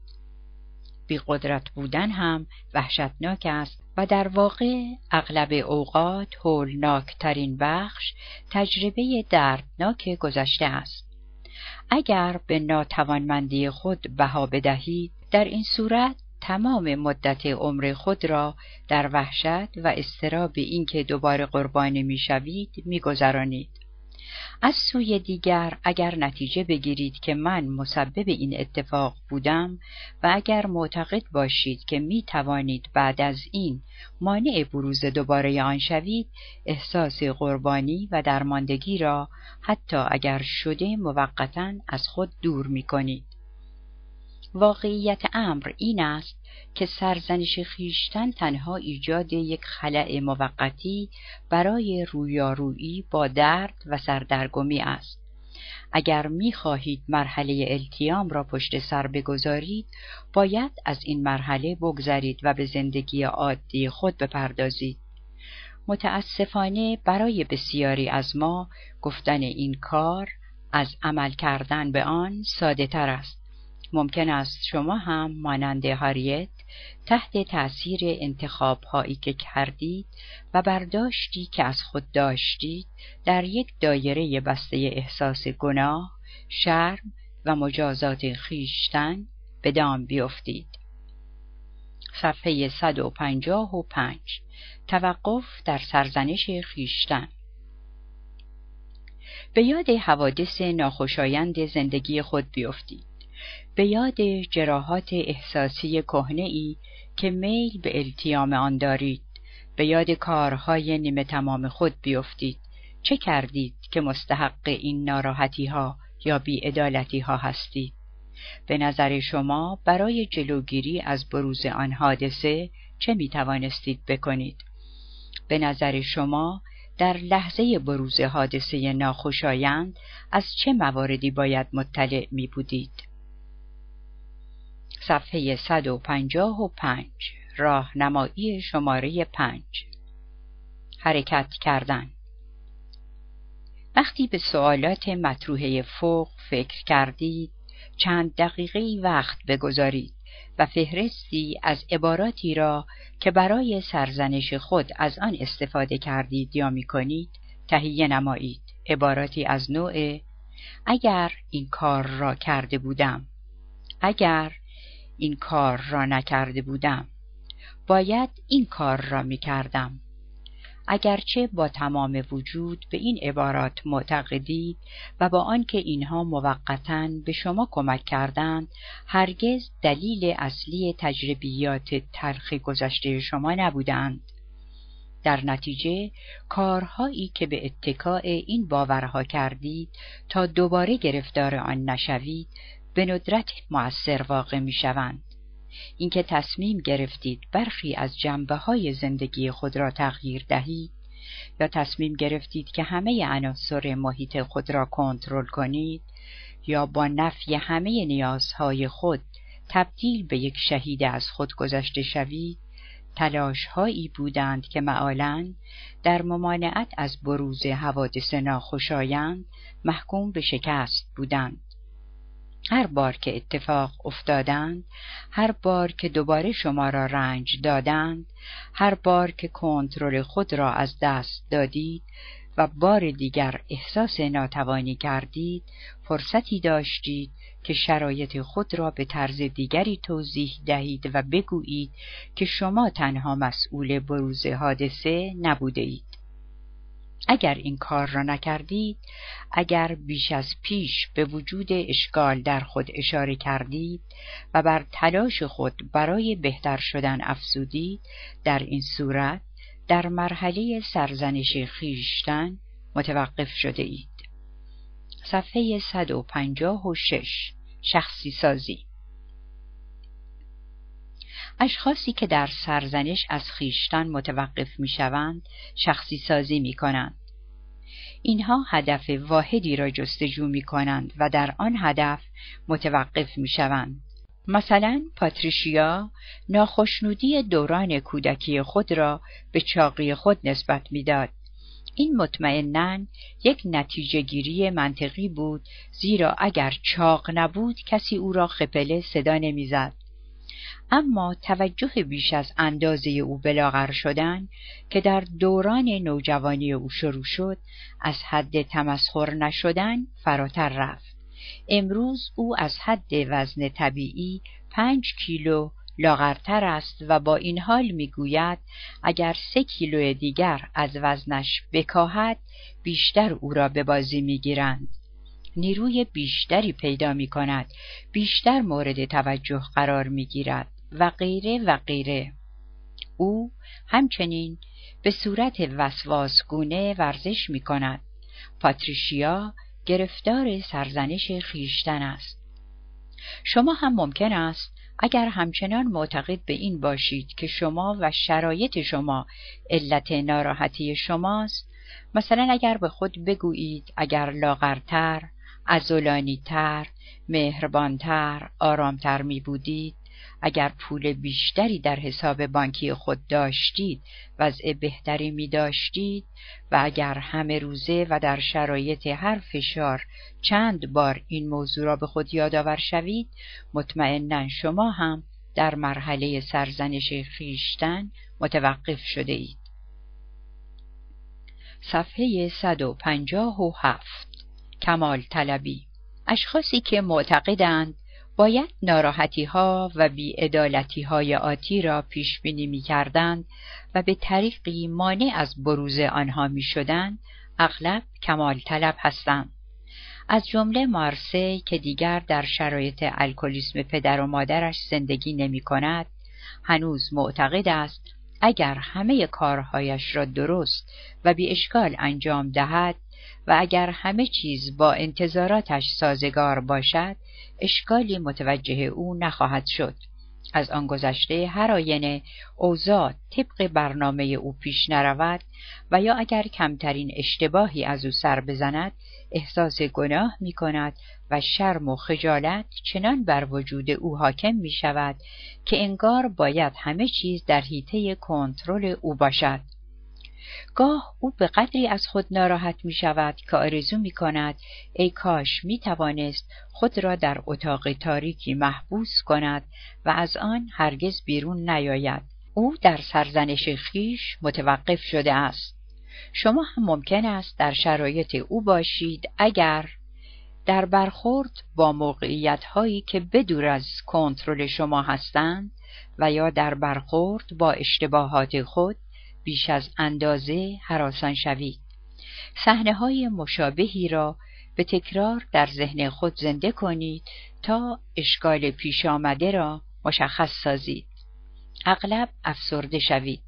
بی قدرت بودن هم وحشتناک است و در واقع اغلب اوقات هولناکترین بخش تجربه دردناک گذشته است. اگر به ناتوانمندی خود بها بدهید در این صورت تمام مدت عمر خود را در وحشت و استراب اینکه دوباره قربانی می‌شوید میگذرانید از سوی دیگر اگر نتیجه بگیرید که من مسبب این اتفاق بودم و اگر معتقد باشید که می توانید بعد از این مانع بروز دوباره آن شوید احساس قربانی و درماندگی را حتی اگر شده موقتا از خود دور می کنید. واقعیت امر این است که سرزنش خیشتن تنها ایجاد یک خلع موقتی برای رویارویی با درد و سردرگمی است. اگر می خواهید مرحله التیام را پشت سر بگذارید، باید از این مرحله بگذرید و به زندگی عادی خود بپردازید. متاسفانه برای بسیاری از ما گفتن این کار از عمل کردن به آن ساده تر است. ممکن است شما هم مانند هاریت تحت تأثیر انتخاب هایی که کردید و برداشتی که از خود داشتید در یک دایره بسته احساس گناه، شرم و مجازات خیشتن به دام بیفتید. صفحه 155 توقف در سرزنش خیشتن به یاد حوادث ناخوشایند زندگی خود بیفتید. به یاد جراحات احساسی کهنه ای که میل به التیام آن دارید به یاد کارهای نیمه تمام خود بیفتید. چه کردید که مستحق این ناراحتی ها یا بیعدالتی ها هستید؟ به نظر شما برای جلوگیری از بروز آن حادثه چه می توانستید بکنید؟ به نظر شما در لحظه بروز حادثه ناخوشایند از چه مواردی باید مطلع می بودید صفحه 155 راهنمایی شماره 5 حرکت کردن. وقتی به سوالات مطروحه فوق فکر کردید چند دقیقه وقت بگذارید و فهرستی از عباراتی را که برای سرزنش خود از آن استفاده کردید یا می کنید تهیه نمایید. عباراتی از نوع اگر این کار را کرده بودم. اگر این کار را نکرده بودم. باید این کار را می کردم اگرچه با تمام وجود به این عبارات معتقدید و با آنکه اینها موقتا به شما کمک کردند هرگز دلیل اصلی تجربیات تلخ گذشته شما نبودند. در نتیجه کارهایی که به اتکاع این باورها کردید تا دوباره گرفتار آن نشوید به ندرت مؤثر واقع می شوند. اینکه تصمیم گرفتید برخی از جنبه های زندگی خود را تغییر دهید یا تصمیم گرفتید که همه عناصر محیط خود را کنترل کنید یا با نفی همه نیازهای خود تبدیل به یک شهید از خود گذشته شوید تلاش هایی بودند که معالا در ممانعت از بروز حوادث ناخوشایند محکوم به شکست بودند هر بار که اتفاق افتادند هر بار که دوباره شما را رنج دادند هر بار که کنترل خود را از دست دادید و بار دیگر احساس ناتوانی کردید فرصتی داشتید که شرایط خود را به طرز دیگری توضیح دهید و بگویید که شما تنها مسئول بروز حادثه نبوده اید. اگر این کار را نکردید اگر بیش از پیش به وجود اشکال در خود اشاره کردید و بر تلاش خود برای بهتر شدن افزودید در این صورت در مرحله سرزنش خیشتن متوقف شده اید. صفحه 156 شخصی سازی. اشخاصی که در سرزنش از خیشتن متوقف می شوند شخصی سازی می کنند. اینها هدف واحدی را جستجو می کنند و در آن هدف متوقف می شوند. مثلا پاتریشیا ناخشنودی دوران کودکی خود را به چاقی خود نسبت می‌داد. این مطمئنا یک نتیجه گیری منطقی بود زیرا اگر چاق نبود کسی او را خپله صدا نمی‌زد. اما توجه بیش از اندازه او بلاغر شدن که در دوران نوجوانی او شروع شد از حد تمسخر نشدن فراتر رفت. امروز او از حد وزن طبیعی پنج کیلو لاغرتر است و با این حال می‌گوید اگر سه کیلو دیگر از وزنش بکاهد بیشتر او را به بازی می‌گیرند. نیروی بیشتری پیدا می کند، بیشتر مورد توجه قرار می گیرد و غیره و غیره. او همچنین به صورت وسواسگونه ورزش می کند. پاتریشیا گرفتار سرزنش خیشتن است. شما هم ممکن است اگر همچنان معتقد به این باشید که شما و شرایط شما علت ناراحتی شماست مثلا اگر به خود بگویید اگر لاغرتر، ازولانیتر، مهربانتر، آرامتر می بودید اگر پول بیشتری در حساب بانکی خود داشتید وضع بهتری می داشتید و اگر همه روزه و در شرایط هر فشار چند بار این موضوع را به خود یادآور شوید مطمئنا شما هم در مرحله سرزنش خیشتن متوقف شده اید. صفحه 157 کمال طلبی اشخاصی که معتقدند باید ناراحتی ها و بیعدالتی های آتی را پیش بینی می کردند و به طریقی مانع از بروز آنها می شدند اغلب کمال طلب هستند. از جمله مارسی که دیگر در شرایط الکلیسم پدر و مادرش زندگی نمی کند هنوز معتقد است اگر همه کارهایش را درست و بی اشکال انجام دهد و اگر همه چیز با انتظاراتش سازگار باشد اشکالی متوجه او نخواهد شد. از آن گذشته هر آینه اوضاع طبق برنامه او پیش نرود و یا اگر کمترین اشتباهی از او سر بزند احساس گناه می کند و شرم و خجالت چنان بر وجود او حاکم می شود که انگار باید همه چیز در حیطه کنترل او باشد. گاه او به قدری از خود ناراحت می شود که آرزو می کند ای کاش می توانست خود را در اتاق تاریکی محبوس کند و از آن هرگز بیرون نیاید. او در سرزنش خیش متوقف شده است. شما هم ممکن است در شرایط او باشید اگر در برخورد با موقعیت هایی که بدور از کنترل شما هستند و یا در برخورد با اشتباهات خود بیش از اندازه حراسان شوید. صحنه های مشابهی را به تکرار در ذهن خود زنده کنید تا اشکال پیش آمده را مشخص سازید. اغلب افسرده شوید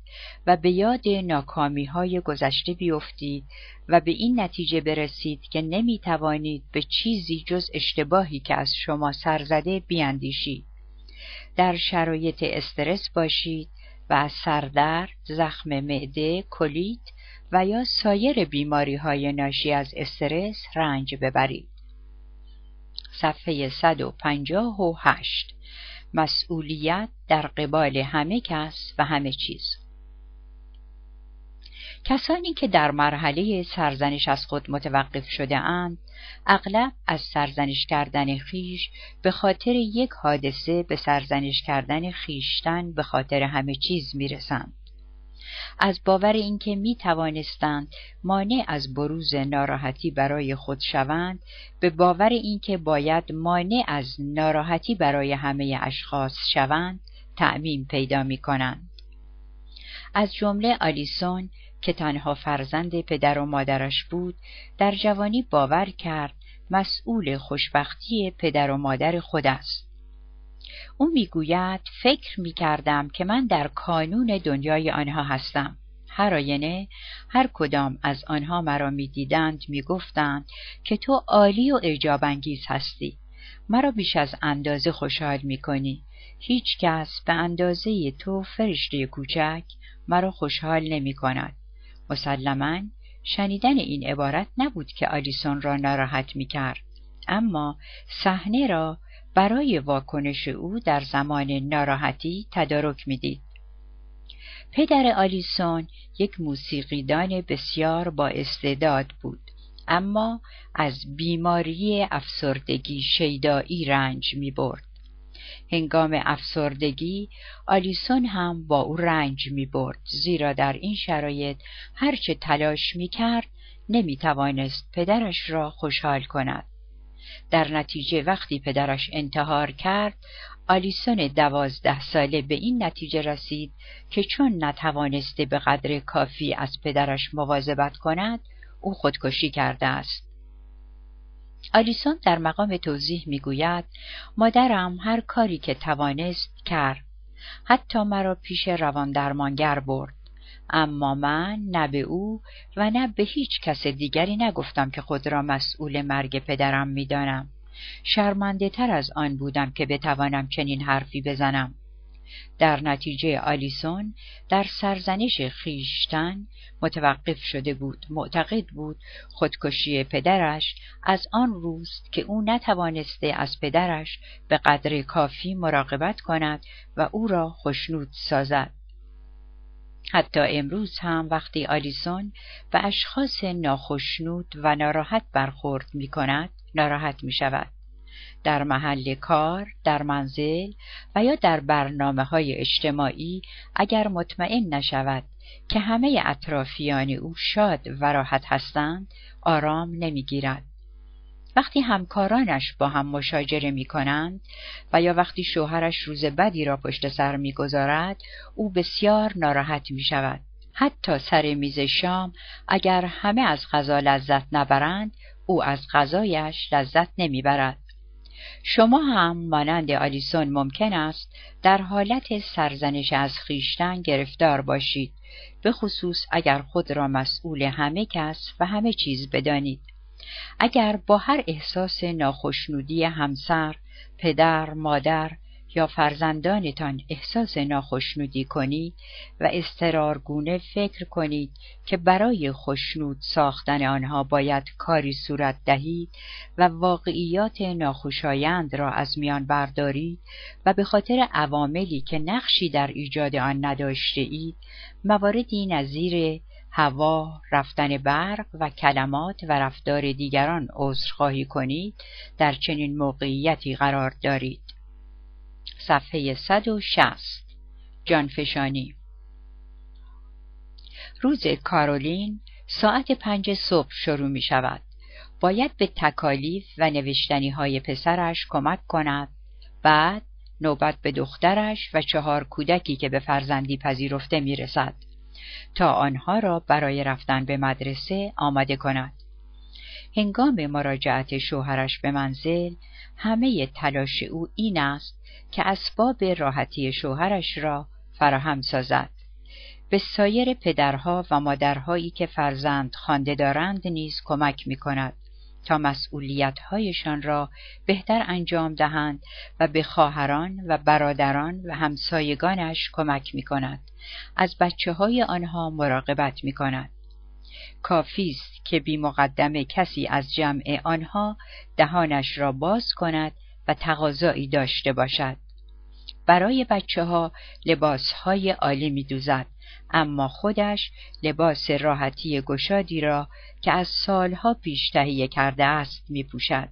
و به یاد ناکامی های گذشته بیفتید و به این نتیجه برسید که نمی توانید به چیزی جز اشتباهی که از شما سرزده بیاندیشید. در شرایط استرس باشید و سردرد، زخم معده، کلیت و یا سایر بیماری های ناشی از استرس رنج ببرید. صفحه 158 مسئولیت در قبال همه کس و همه چیز کسانی که در مرحله سرزنش از خود متوقف شده اند اغلب از سرزنش کردن خیش به خاطر یک حادثه به سرزنش کردن خیشتن به خاطر همه چیز می‌رسند. از باور اینکه می توانستند مانع از بروز ناراحتی برای خود شوند به باور اینکه باید مانع از ناراحتی برای همه اشخاص شوند تعمیم پیدا می کنند. از جمله آلیسون که تنها فرزند پدر و مادرش بود در جوانی باور کرد مسئول خوشبختی پدر و مادر خود است. او می‌گوید فکر می‌کردم که من در کانون دنیای آنها هستم. هر آینه هر کدام از آنها مرا می‌دیدند می‌گفتند که تو عالی و انگیز هستی. مرا بیش از اندازه خوشحال می‌کنی. هیچ کس به اندازه تو فرشته کوچک مرا خوشحال نمی کند. مسلما شنیدن این عبارت نبود که آلیسون را ناراحت می کرد. اما صحنه را برای واکنش او در زمان ناراحتی تدارک می‌دید. پدر آلیسون یک موسیقیدان بسیار با استعداد بود اما از بیماری افسردگی شیدایی رنج می برد. هنگام افسردگی آلیسون هم با او رنج می برد زیرا در این شرایط هرچه تلاش می کرد نمی توانست پدرش را خوشحال کند. در نتیجه وقتی پدرش انتحار کرد آلیسون دوازده ساله به این نتیجه رسید که چون نتوانسته به قدر کافی از پدرش مواظبت کند او خودکشی کرده است آلیسون در مقام توضیح می‌گوید مادرم هر کاری که توانست کرد حتی مرا پیش روان درمانگر برد. اما من نه به او و نه به هیچ کس دیگری نگفتم که خود را مسئول مرگ پدرم می‌دانم. شرمنده تر از آن بودم که بتوانم چنین حرفی بزنم. در نتیجه آلیسون در سرزنش خیشتن متوقف شده بود معتقد بود خودکشی پدرش از آن روست که او نتوانسته از پدرش به قدر کافی مراقبت کند و او را خشنود سازد حتی امروز هم وقتی آلیسون به اشخاص ناخشنود و ناراحت برخورد می کند ناراحت می شود. در محل کار، در منزل و یا در برنامه های اجتماعی اگر مطمئن نشود که همه اطرافیان او شاد و راحت هستند آرام نمی‌گیرد. وقتی همکارانش با هم مشاجره می کنند و یا وقتی شوهرش روز بدی را پشت سر می گذارد او بسیار ناراحت می شود. حتی سر میز شام اگر همه از غذا لذت نبرند او از غذایش لذت نمی‌برد. شما هم مانند آلیسون ممکن است در حالت سرزنش از خیشتن گرفتار باشید به خصوص اگر خود را مسئول همه کس و همه چیز بدانید. اگر با هر احساس ناخشنودی همسر، پدر، مادر یا فرزندانتان احساس ناخشنودی کنید و استرارگونه فکر کنید که برای خشنود ساختن آنها باید کاری صورت دهید و واقعیات ناخوشایند را از میان بردارید و به خاطر عواملی که نقشی در ایجاد آن نداشته اید مواردی نظیر هوا، رفتن برق و کلمات و رفتار دیگران عذرخواهی کنید در چنین موقعیتی قرار دارید. صفحه 160 جانفشانی روز کارولین ساعت پنج صبح شروع می شود. باید به تکالیف و نوشتنی های پسرش کمک کند. بعد نوبت به دخترش و چهار کودکی که به فرزندی پذیرفته می رسد. تا آنها را برای رفتن به مدرسه آماده کند. هنگام مراجعت شوهرش به منزل همه تلاش او این است که اسباب راحتی شوهرش را فراهم سازد. به سایر پدرها و مادرهایی که فرزند خوانده دارند نیز کمک می کند تا مسئولیتهایشان را بهتر انجام دهند و به خواهران و برادران و همسایگانش کمک می کند. از بچه های آنها مراقبت می کند. کافی است که بی مقدمه کسی از جمع آنها دهانش را باز کند و تقاضایی داشته باشد. برای بچه ها لباس های عالی می دوزد. اما خودش لباس راحتی گشادی را که از سالها پیش تهیه کرده است می پوشد.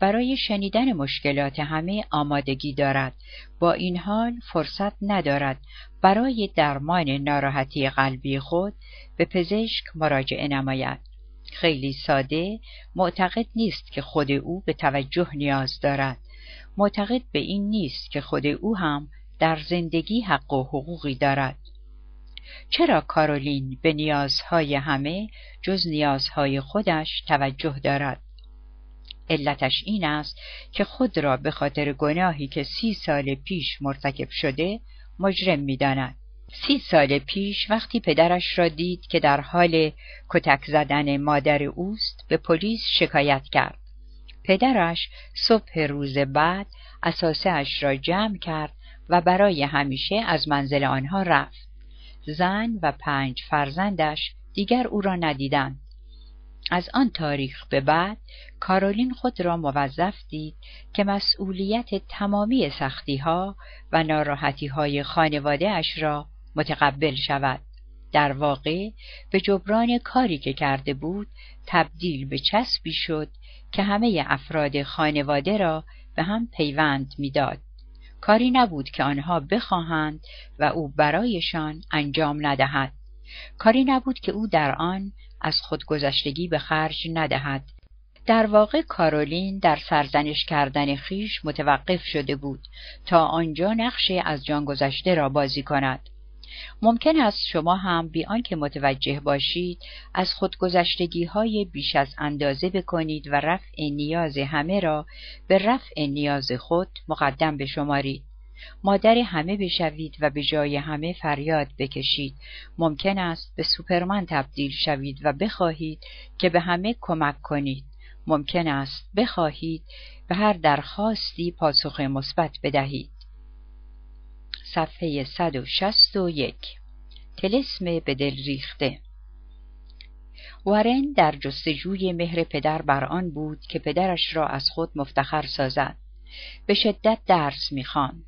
برای شنیدن مشکلات همه آمادگی دارد با این حال فرصت ندارد برای درمان ناراحتی قلبی خود به پزشک مراجعه نماید خیلی ساده معتقد نیست که خود او به توجه نیاز دارد. معتقد به این نیست که خود او هم در زندگی حق و حقوقی دارد. چرا کارولین به نیازهای همه جز نیازهای خودش توجه دارد؟ علتش این است که خود را به خاطر گناهی که سی سال پیش مرتکب شده مجرم می‌داند. سی سال پیش وقتی پدرش را دید که در حال کتک زدن مادر اوست به پلیس شکایت کرد. پدرش صبح روز بعد اساسه اش را جمع کرد و برای همیشه از منزل آنها رفت. زن و پنج فرزندش دیگر او را ندیدند. از آن تاریخ به بعد کارولین خود را موظف دید که مسئولیت تمامی سختیها و ناراحتیهای خانواده اش را متقبل شود. در واقع به جبران کاری که کرده بود تبدیل به چسبی شد که همه افراد خانواده را به هم پیوند می‌داد. کاری نبود که آنها بخواهند و او برایشان انجام ندهد. کاری نبود که او در آن از خودگذشتگی به خرج ندهد. در واقع کارولین در سرزنش کردن خیش متوقف شده بود تا آنجا نقشه از جان گذشته را بازی کند. ممکن است شما هم بی آنکه متوجه باشید از خودگذشتگی های بیش از اندازه بکنید و رفع نیاز همه را به رفع نیاز خود مقدم بشمارید. مادر همه بشوید و به جای همه فریاد بکشید. ممکن است به سوپرمن تبدیل شوید و بخواهید که به همه کمک کنید. ممکن است بخواهید به هر درخواستی پاسخ مثبت بدهید. صفحه 161 تلسم به دل ریخته. وارن در جستجوی مهر پدر بر آن بود که پدرش را از خود مفتخر سازد. به شدت درس می‌خواند.